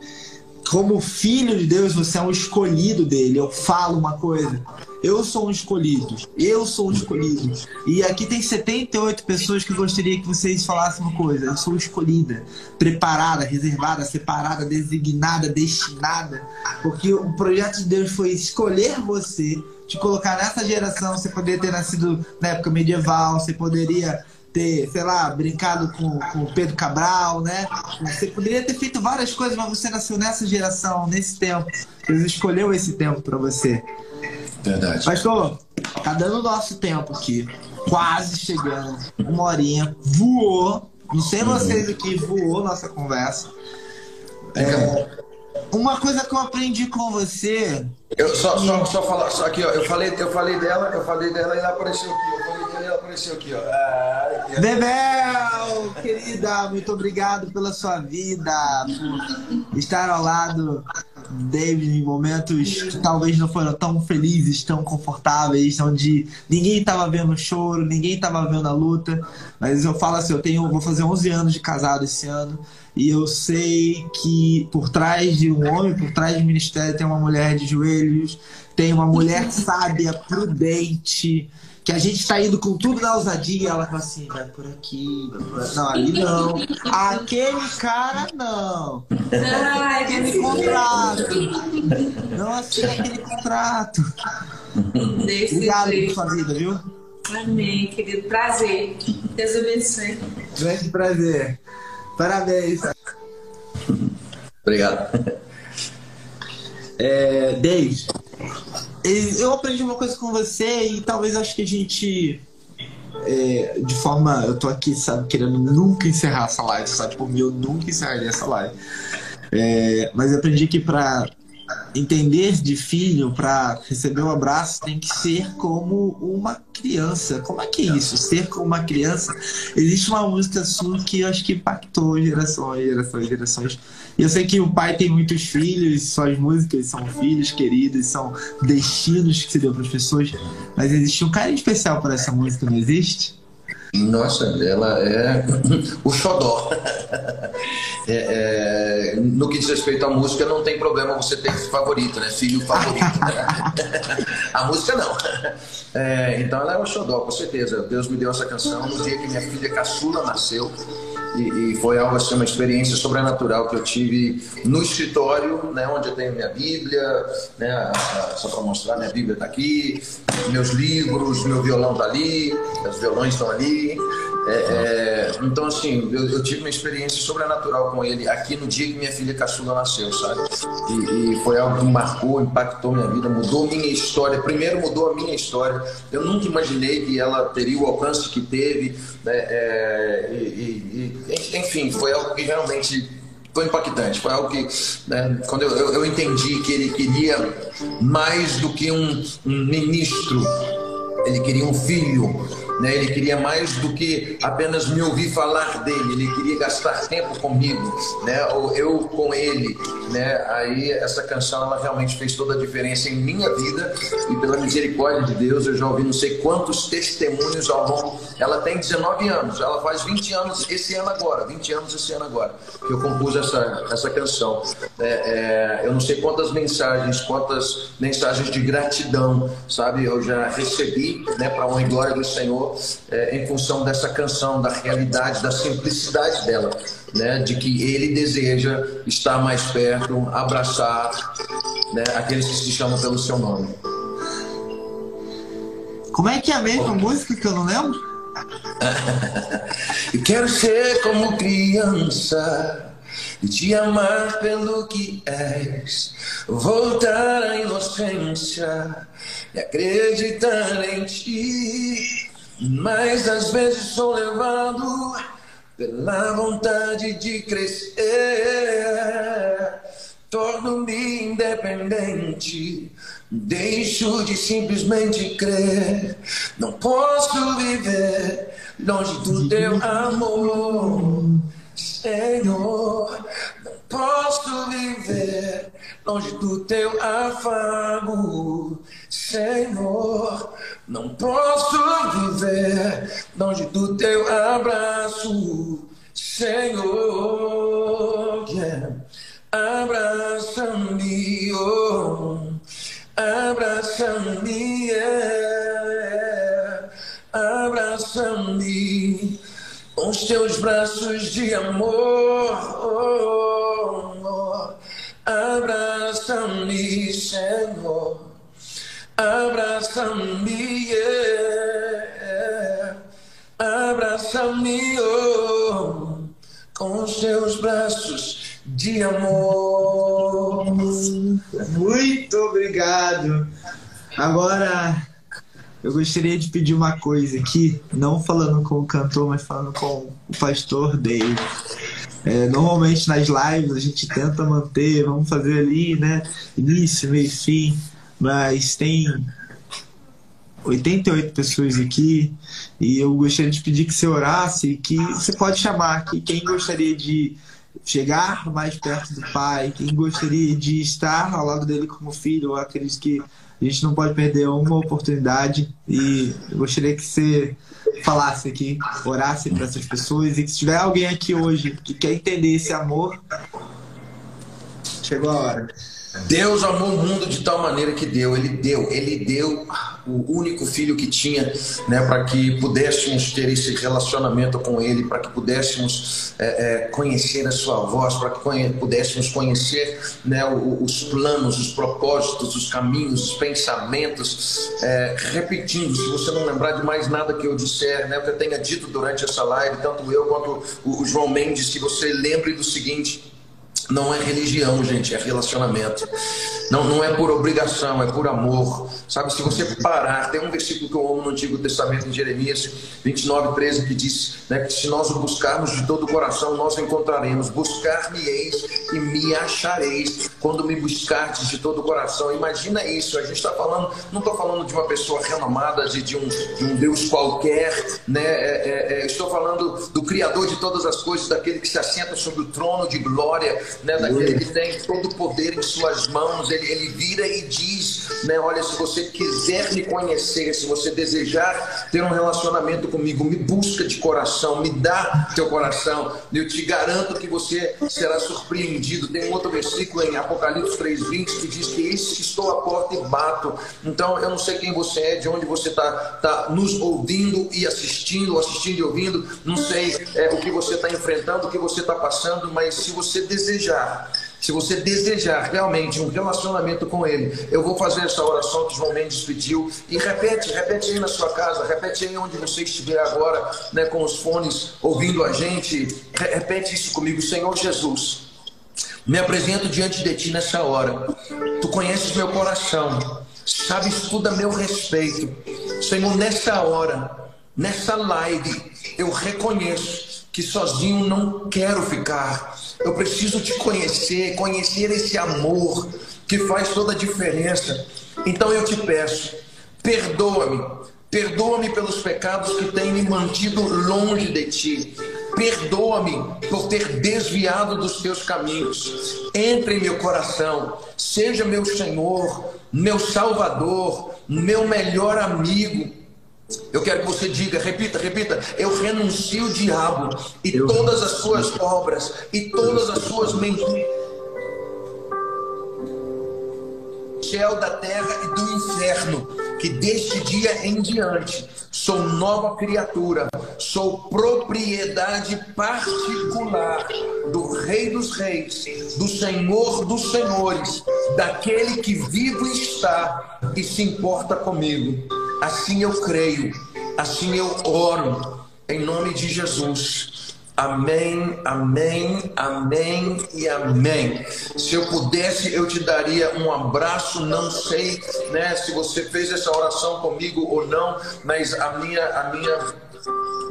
como filho de Deus, você é um escolhido dele. Eu falo uma coisa. Eu sou um escolhido. Eu sou um escolhido. E aqui tem 78 pessoas que gostaria que vocês falassem uma coisa. Eu sou escolhida, preparada, reservada, separada, designada, destinada. Porque o projeto de Deus foi escolher você, te colocar nessa geração. Você poderia ter nascido na época medieval, você poderia ter, sei lá, brincado com, o Pedro Cabral, né? Você poderia ter feito várias coisas, mas você nasceu nessa geração, nesse tempo. Deus escolheu esse tempo para você. Verdade. Pastor, tá dando nosso tempo aqui. Quase chegando. Uma horinha. Voou. Não sei vocês aqui, voou nossa conversa. É, uma coisa que eu aprendi com você. Eu só, só, só falar, só aqui, ó. Eu falei, eu falei dela, eu falei dela e ela apareceu aqui. Eu falei dela e ela apareceu aqui, ó. Ah, Bebel, querida, muito obrigado pela sua vida, por estar ao lado David em momentos que talvez não foram tão felizes, tão confortáveis, onde ninguém estava vendo o choro, ninguém estava vendo a luta. Mas eu falo assim, eu tenho, vou fazer 11 anos de casado esse ano e eu sei que por trás de um homem, por trás do ministério tem uma mulher de joelhos, tem uma mulher sábia, prudente, que a gente está indo com tudo na ousadia, ela fala assim, vai por aqui, vai por aqui. Não, ali não. Aquele cara não. Ai, aquele contrato. Não assina aquele contrato. Desse Obrigado jeito. por sua vida, viu? Amém, querido. Prazer. Deus abençoe. Grande prazer. Parabéns. Obrigado. É, Dave, eu aprendi uma coisa com você e talvez acho que a gente, é, de forma. Eu tô aqui, sabe, querendo nunca encerrar essa live, sabe? Por mim, eu nunca encerraria essa live. É, mas eu aprendi que para entender de filho, para receber um abraço, tem que ser como uma criança. Como é que é isso? Ser como uma criança? Existe uma música sua que eu acho que impactou gerações, gerações, gerações. Eu sei que o pai tem muitos filhos, suas músicas são filhos queridos, são destinos que se deu para as pessoas, mas existe um carinho especial para essa música, não existe? Nossa, ela é o xodó. É, é, no que diz respeito à música, não tem problema você ter favorito, né? Filho favorito. Né? A música não. É, então ela é o xodó, com certeza. Deus me deu essa canção no dia que minha filha caçula nasceu. E, e, foi algo assim, uma experiência sobrenatural que eu tive no escritório, né, onde eu tenho minha Bíblia, né, só para mostrar, minha Bíblia está aqui, meus livros, meu violão está ali, os violões estão ali. É, é, então, assim, eu, eu, tive uma experiência sobrenatural com ele aqui no dia que minha filha caçula nasceu, sabe? E, e, foi algo que marcou, impactou minha vida, mudou minha história. Primeiro, mudou a minha história. Eu nunca imaginei que ela teria o alcance que teve. Né? É, e, e, enfim, foi algo que realmente foi impactante. Foi algo que, né, quando eu, eu, eu, entendi que ele queria mais do que um, um ministro, ele queria um filho né? Ele queria mais do que apenas me ouvir falar dele, ele queria gastar tempo comigo, né? ou eu com ele. Né? Aí essa canção ela realmente fez toda a diferença em minha vida e pela misericórdia de Deus eu já ouvi não sei quantos testemunhos ao longo. Ela tem 19 anos, ela faz 20 anos esse ano agora, 20 anos esse ano agora que eu compus essa, essa canção. É, é, eu não sei quantas mensagens, quantas mensagens de gratidão, sabe? Eu já recebi, né, para honra e glória do Senhor é, em função dessa canção, da realidade, da simplicidade dela, né, de que ele deseja estar mais perto, abraçar né, aqueles que se chamam pelo seu nome. Como é que é a mesma música que eu não lembro? Quero ser como criança e te amar pelo que és, voltar à inocência e acreditar em ti. Mas às vezes sou levado pela vontade de crescer. Torno-me independente, deixo de simplesmente crer. Não posso viver longe do teu amor, Senhor. Posso viver longe do teu afago, Senhor. Não posso viver longe do teu abraço, Senhor. Yeah. Abraça-me, oh, abraça-me, é, abraça-me os teus braços de amor, abraça-me, Senhor, abraça-me, é, abraça-me, oh, com os teus braços de amor. Muito obrigado. Agora eu gostaria de pedir uma coisa aqui, não falando com o cantor, mas falando com o pastor Dave. É, normalmente nas lives a gente tenta manter, vamos fazer ali, né? Início, meio fim, mas tem 88 pessoas aqui e eu gostaria de pedir que você orasse, que você pode chamar aqui quem gostaria de chegar mais perto do pai, quem gostaria de estar ao lado dele como filho, ou aqueles que a gente não pode perder uma oportunidade e eu gostaria que você falasse aqui, orasse para essas pessoas e que se tiver alguém aqui hoje que quer entender esse amor, chegou a hora. Deus amou o mundo de tal maneira que deu, ele deu, ele deu o único filho que tinha, né, para que pudéssemos ter esse relacionamento com ele, para que pudéssemos é, é, conhecer a sua voz, para que conhe pudéssemos conhecer né, os planos, os propósitos, os caminhos, os pensamentos. É, repetindo, se você não lembrar de mais nada que eu disser, né, que eu tenha dito durante essa live, tanto eu quanto o João Mendes, que você lembre do seguinte não é religião, gente, é relacionamento. Não, não é por obrigação, é por amor. Sabe, se você parar, tem um versículo que eu amo no Antigo Testamento, em Jeremias 29, 13, que diz né, que se nós o buscarmos de todo o coração, nós o encontraremos. Buscar-me-eis e me achareis quando me buscardes de todo o coração. Imagina isso, a gente está falando, não estou falando de uma pessoa renomada, de, de, um, de um Deus qualquer, né? É, é, é, estou falando do Criador de todas as coisas, daquele que se assenta sobre o trono de glória, né, daquele que tem todo o poder em suas mãos, ele, ele vira e diz, né, olha, se você quiser me conhecer, se você desejar ter um relacionamento comigo, me busca de coração, me dá teu coração, eu te garanto que você será surpreendido. Tem outro versículo em Apocalipse 3,20 que diz que eis que estou à porta e bato. Então, eu não sei quem você é, de onde você está tá nos ouvindo e assistindo, assistindo e ouvindo, não sei é, o que você está enfrentando, o que você está passando, mas se você desejar desejar, se você desejar realmente um relacionamento com Ele, eu vou fazer essa oração que João Mendes pediu e repete, repete aí na sua casa, repete aí onde você estiver agora, né, com os fones ouvindo a gente, repete isso comigo, Senhor Jesus. Me apresento diante de Ti nessa hora. Tu conheces meu coração, sabes tudo a meu respeito. Senhor, nessa hora, nessa live, eu reconheço que sozinho não quero ficar eu preciso te conhecer, conhecer esse amor que faz toda a diferença. Então eu te peço, perdoa-me, perdoa-me pelos pecados que têm me mantido longe de ti. Perdoa-me por ter desviado dos teus caminhos. Entre em meu coração, seja meu Senhor, meu Salvador, meu melhor amigo eu quero que você diga, repita, repita. Eu renuncio o diabo e eu todas as suas obras e todas as suas mentiras. Céu da terra e do inferno, que deste dia em diante sou nova criatura, sou propriedade particular do Rei dos Reis, do Senhor dos Senhores, daquele que vivo está e se importa comigo. Assim eu creio, assim eu oro, em nome de Jesus. Amém, amém, amém e amém. Se eu pudesse, eu te daria um abraço. Não sei, né, se você fez essa oração comigo ou não, mas a minha, a minha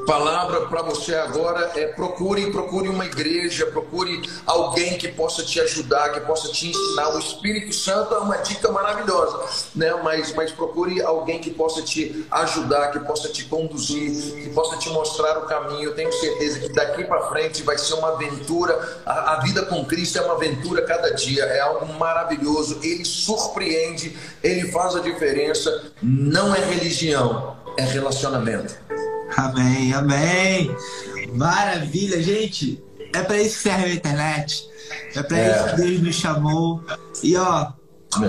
palavra para você agora é procure, procure uma igreja, procure alguém que possa te ajudar, que possa te ensinar. O Espírito Santo é uma dica maravilhosa, né? Mas, mas procure alguém que possa te ajudar, que possa te conduzir, que possa te mostrar o caminho. Eu tenho certeza que daqui para frente vai ser uma aventura. A, a vida com Cristo é uma aventura cada dia, é algo maravilhoso. Ele surpreende, ele faz a diferença. Não é religião, é relacionamento. Amém, amém. Maravilha, gente. é pra isso que serve a internet. É pra é. isso que Deus nos chamou. E ó,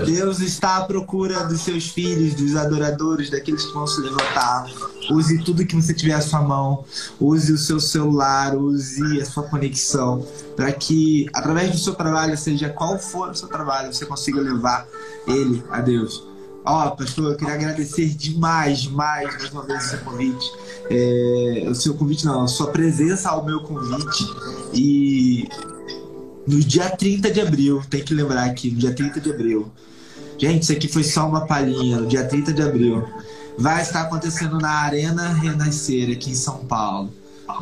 Deus está à procura dos seus filhos, dos adoradores, daqueles que vão se levantar. Use tudo que você tiver à sua mão. Use o seu celular, use a sua conexão, para que, através do seu trabalho, seja qual for o seu trabalho, você consiga levar ele a Deus. Ó, oh, pastor, eu queria agradecer demais, demais, mais uma vez, o seu convite. É, o seu convite, não, a sua presença ao meu convite. E no dia 30 de abril, tem que lembrar aqui, no dia 30 de abril. Gente, isso aqui foi só uma palhinha, no dia 30 de abril. Vai estar acontecendo na Arena Renascer, aqui em São Paulo.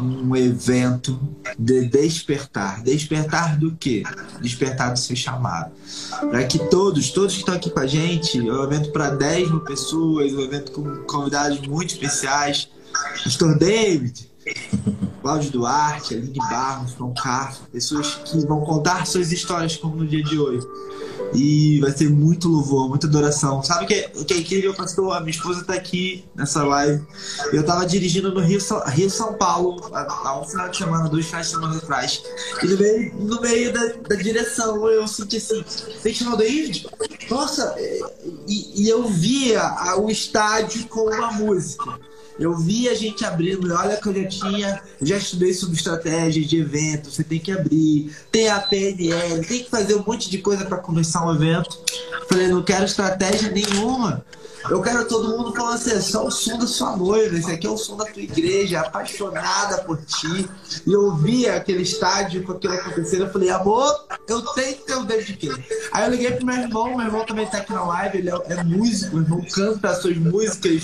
Um evento de despertar. Despertar do quê? Despertar do seu chamado. Para que todos, todos que estão aqui com a gente, é um evento para 10 mil pessoas, um evento com convidados muito especiais. Pastor David, Cláudio Duarte, Aline Barros, João Castro, pessoas que vão contar suas histórias como no dia de hoje. E vai ser muito louvor, muita adoração. Sabe o que, é, que é incrível, pastor? A minha esposa está aqui nessa live. Eu estava dirigindo no Rio, Rio São Paulo há um final de semana, dois finais de semana atrás. E no meio, no meio da, da direção eu senti assim: Você chamou David? Nossa! E, e eu via o estádio com uma música. Eu vi a gente abrindo, olha que eu já tinha, já estudei sobre estratégia de evento, você tem que abrir, tem a PNL, tem que fazer um monte de coisa para começar um evento. Falei, não quero estratégia nenhuma. Eu quero todo mundo falando assim, é só o som da sua noiva, esse aqui é o som da tua igreja, apaixonada por ti. E eu via aquele estádio com aquilo acontecendo, eu falei, amor, eu tenho que ter um David King. Aí eu liguei pro meu irmão, meu irmão também tá aqui na live, ele é, é músico, meu irmão canta as suas músicas,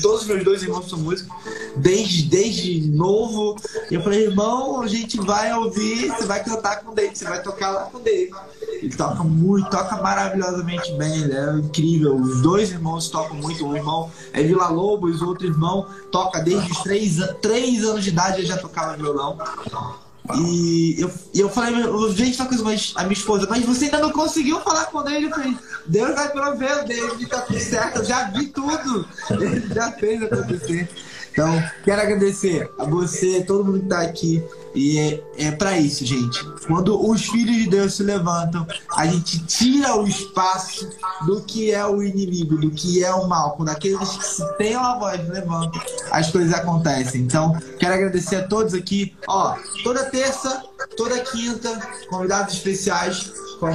todos os meus dois irmãos são músicos, desde, desde novo. E eu falei, irmão, a gente vai ouvir, você vai cantar com o David, você vai tocar lá com o David. Ele toca muito, toca maravilhosamente bem, ele é incrível. Os dois irmãos tocam muito. Um irmão é Vila Lobos, o outro irmão toca desde os três, três anos de idade, ele já tocava violão. E eu, eu falei, gente, tá com a minha esposa, mas você ainda não conseguiu falar com ele? Eu falei, Deus vai prover, o David tá tudo certo, eu já vi tudo. Ele já fez acontecer. Então, quero agradecer a você, todo mundo que tá aqui. E é, é para isso, gente. Quando os filhos de Deus se levantam, a gente tira o espaço do que é o inimigo, do que é o mal. Quando aqueles que se têm uma voz levantam, as coisas acontecem. Então, quero agradecer a todos aqui. Ó, toda terça, toda quinta, convidados especiais com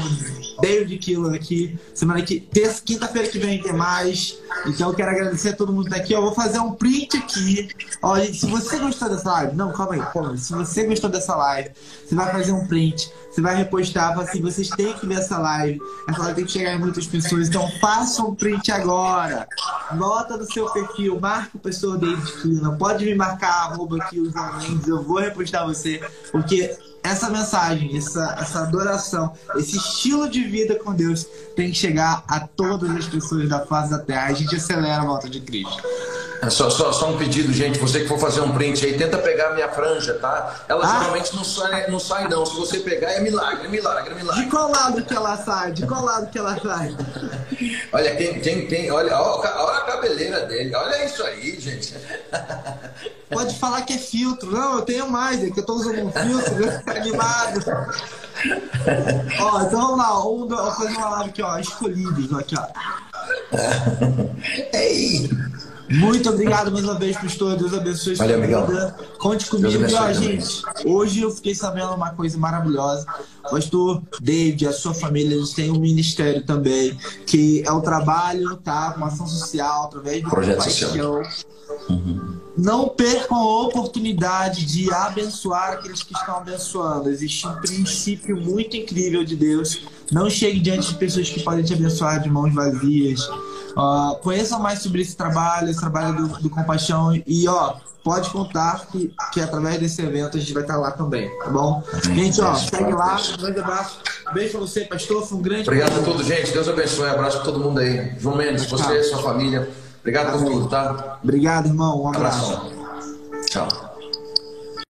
David Killer aqui. Semana que terça, quinta-feira que vem tem mais. Então eu quero agradecer a todo mundo que tá. Eu vou fazer um print aqui. Olha, se você gostou dessa live, não, calma aí, calma. Se você gostou dessa live, você vai fazer um print, você vai repostar, fala assim, vocês têm que ver essa live. Essa live tem que chegar em muitas pessoas. Então faça um print agora. Nota no seu perfil, marca o pessoal David Killer. Pode me marcar, arroba aqui os Mendes, eu vou repostar você, porque essa mensagem, essa, essa adoração, esse estilo de vida com Deus tem que chegar a todas as pessoas da face da terra. A gente acelera a volta de Cristo. É só, só, só um pedido, gente. Você que for fazer um print aí, tenta pegar a minha franja, tá? Ela ah. geralmente não sai, não sai, não. Se você pegar, é milagre, é milagre, é milagre. De qual lado que ela sai? De qual lado que ela sai? olha, quem, quem, quem, olha, olha a cabeleira dele. Olha isso aí, gente. Pode falar que é filtro. Não, eu tenho mais, é que eu tô usando um filtro né? animado. ó, então vamos lá. Um, vou fazer uma live aqui, ó. Escolhidos, aqui, ó. Ei! Muito obrigado mais uma vez, pastor. Deus abençoe sua Valeu, vida. Conte comigo. E, ó, gente, hoje eu fiquei sabendo uma coisa maravilhosa. Pastor David, a sua família, eles têm um ministério também, que é o trabalho, tá? Uma ação social, através do Projeto Social. Uhum. Não percam a oportunidade de abençoar aqueles que estão abençoando. Existe um princípio muito incrível de Deus. Não chegue diante de pessoas que podem te abençoar de mãos vazias Uh, conheçam mais sobre esse trabalho, esse trabalho do, do Compaixão e ó, pode contar que, que através desse evento a gente vai estar lá também, tá bom? Gente, ó, segue lá, um grande abraço. Beijo pra você, pastor. Foi um grande Obrigado a todos, gente. Deus abençoe. Abraço pra todo mundo aí. João Mendes, você, sua família. Obrigado por tudo, tá? Obrigado, irmão. Um abraço. abraço. Tchau.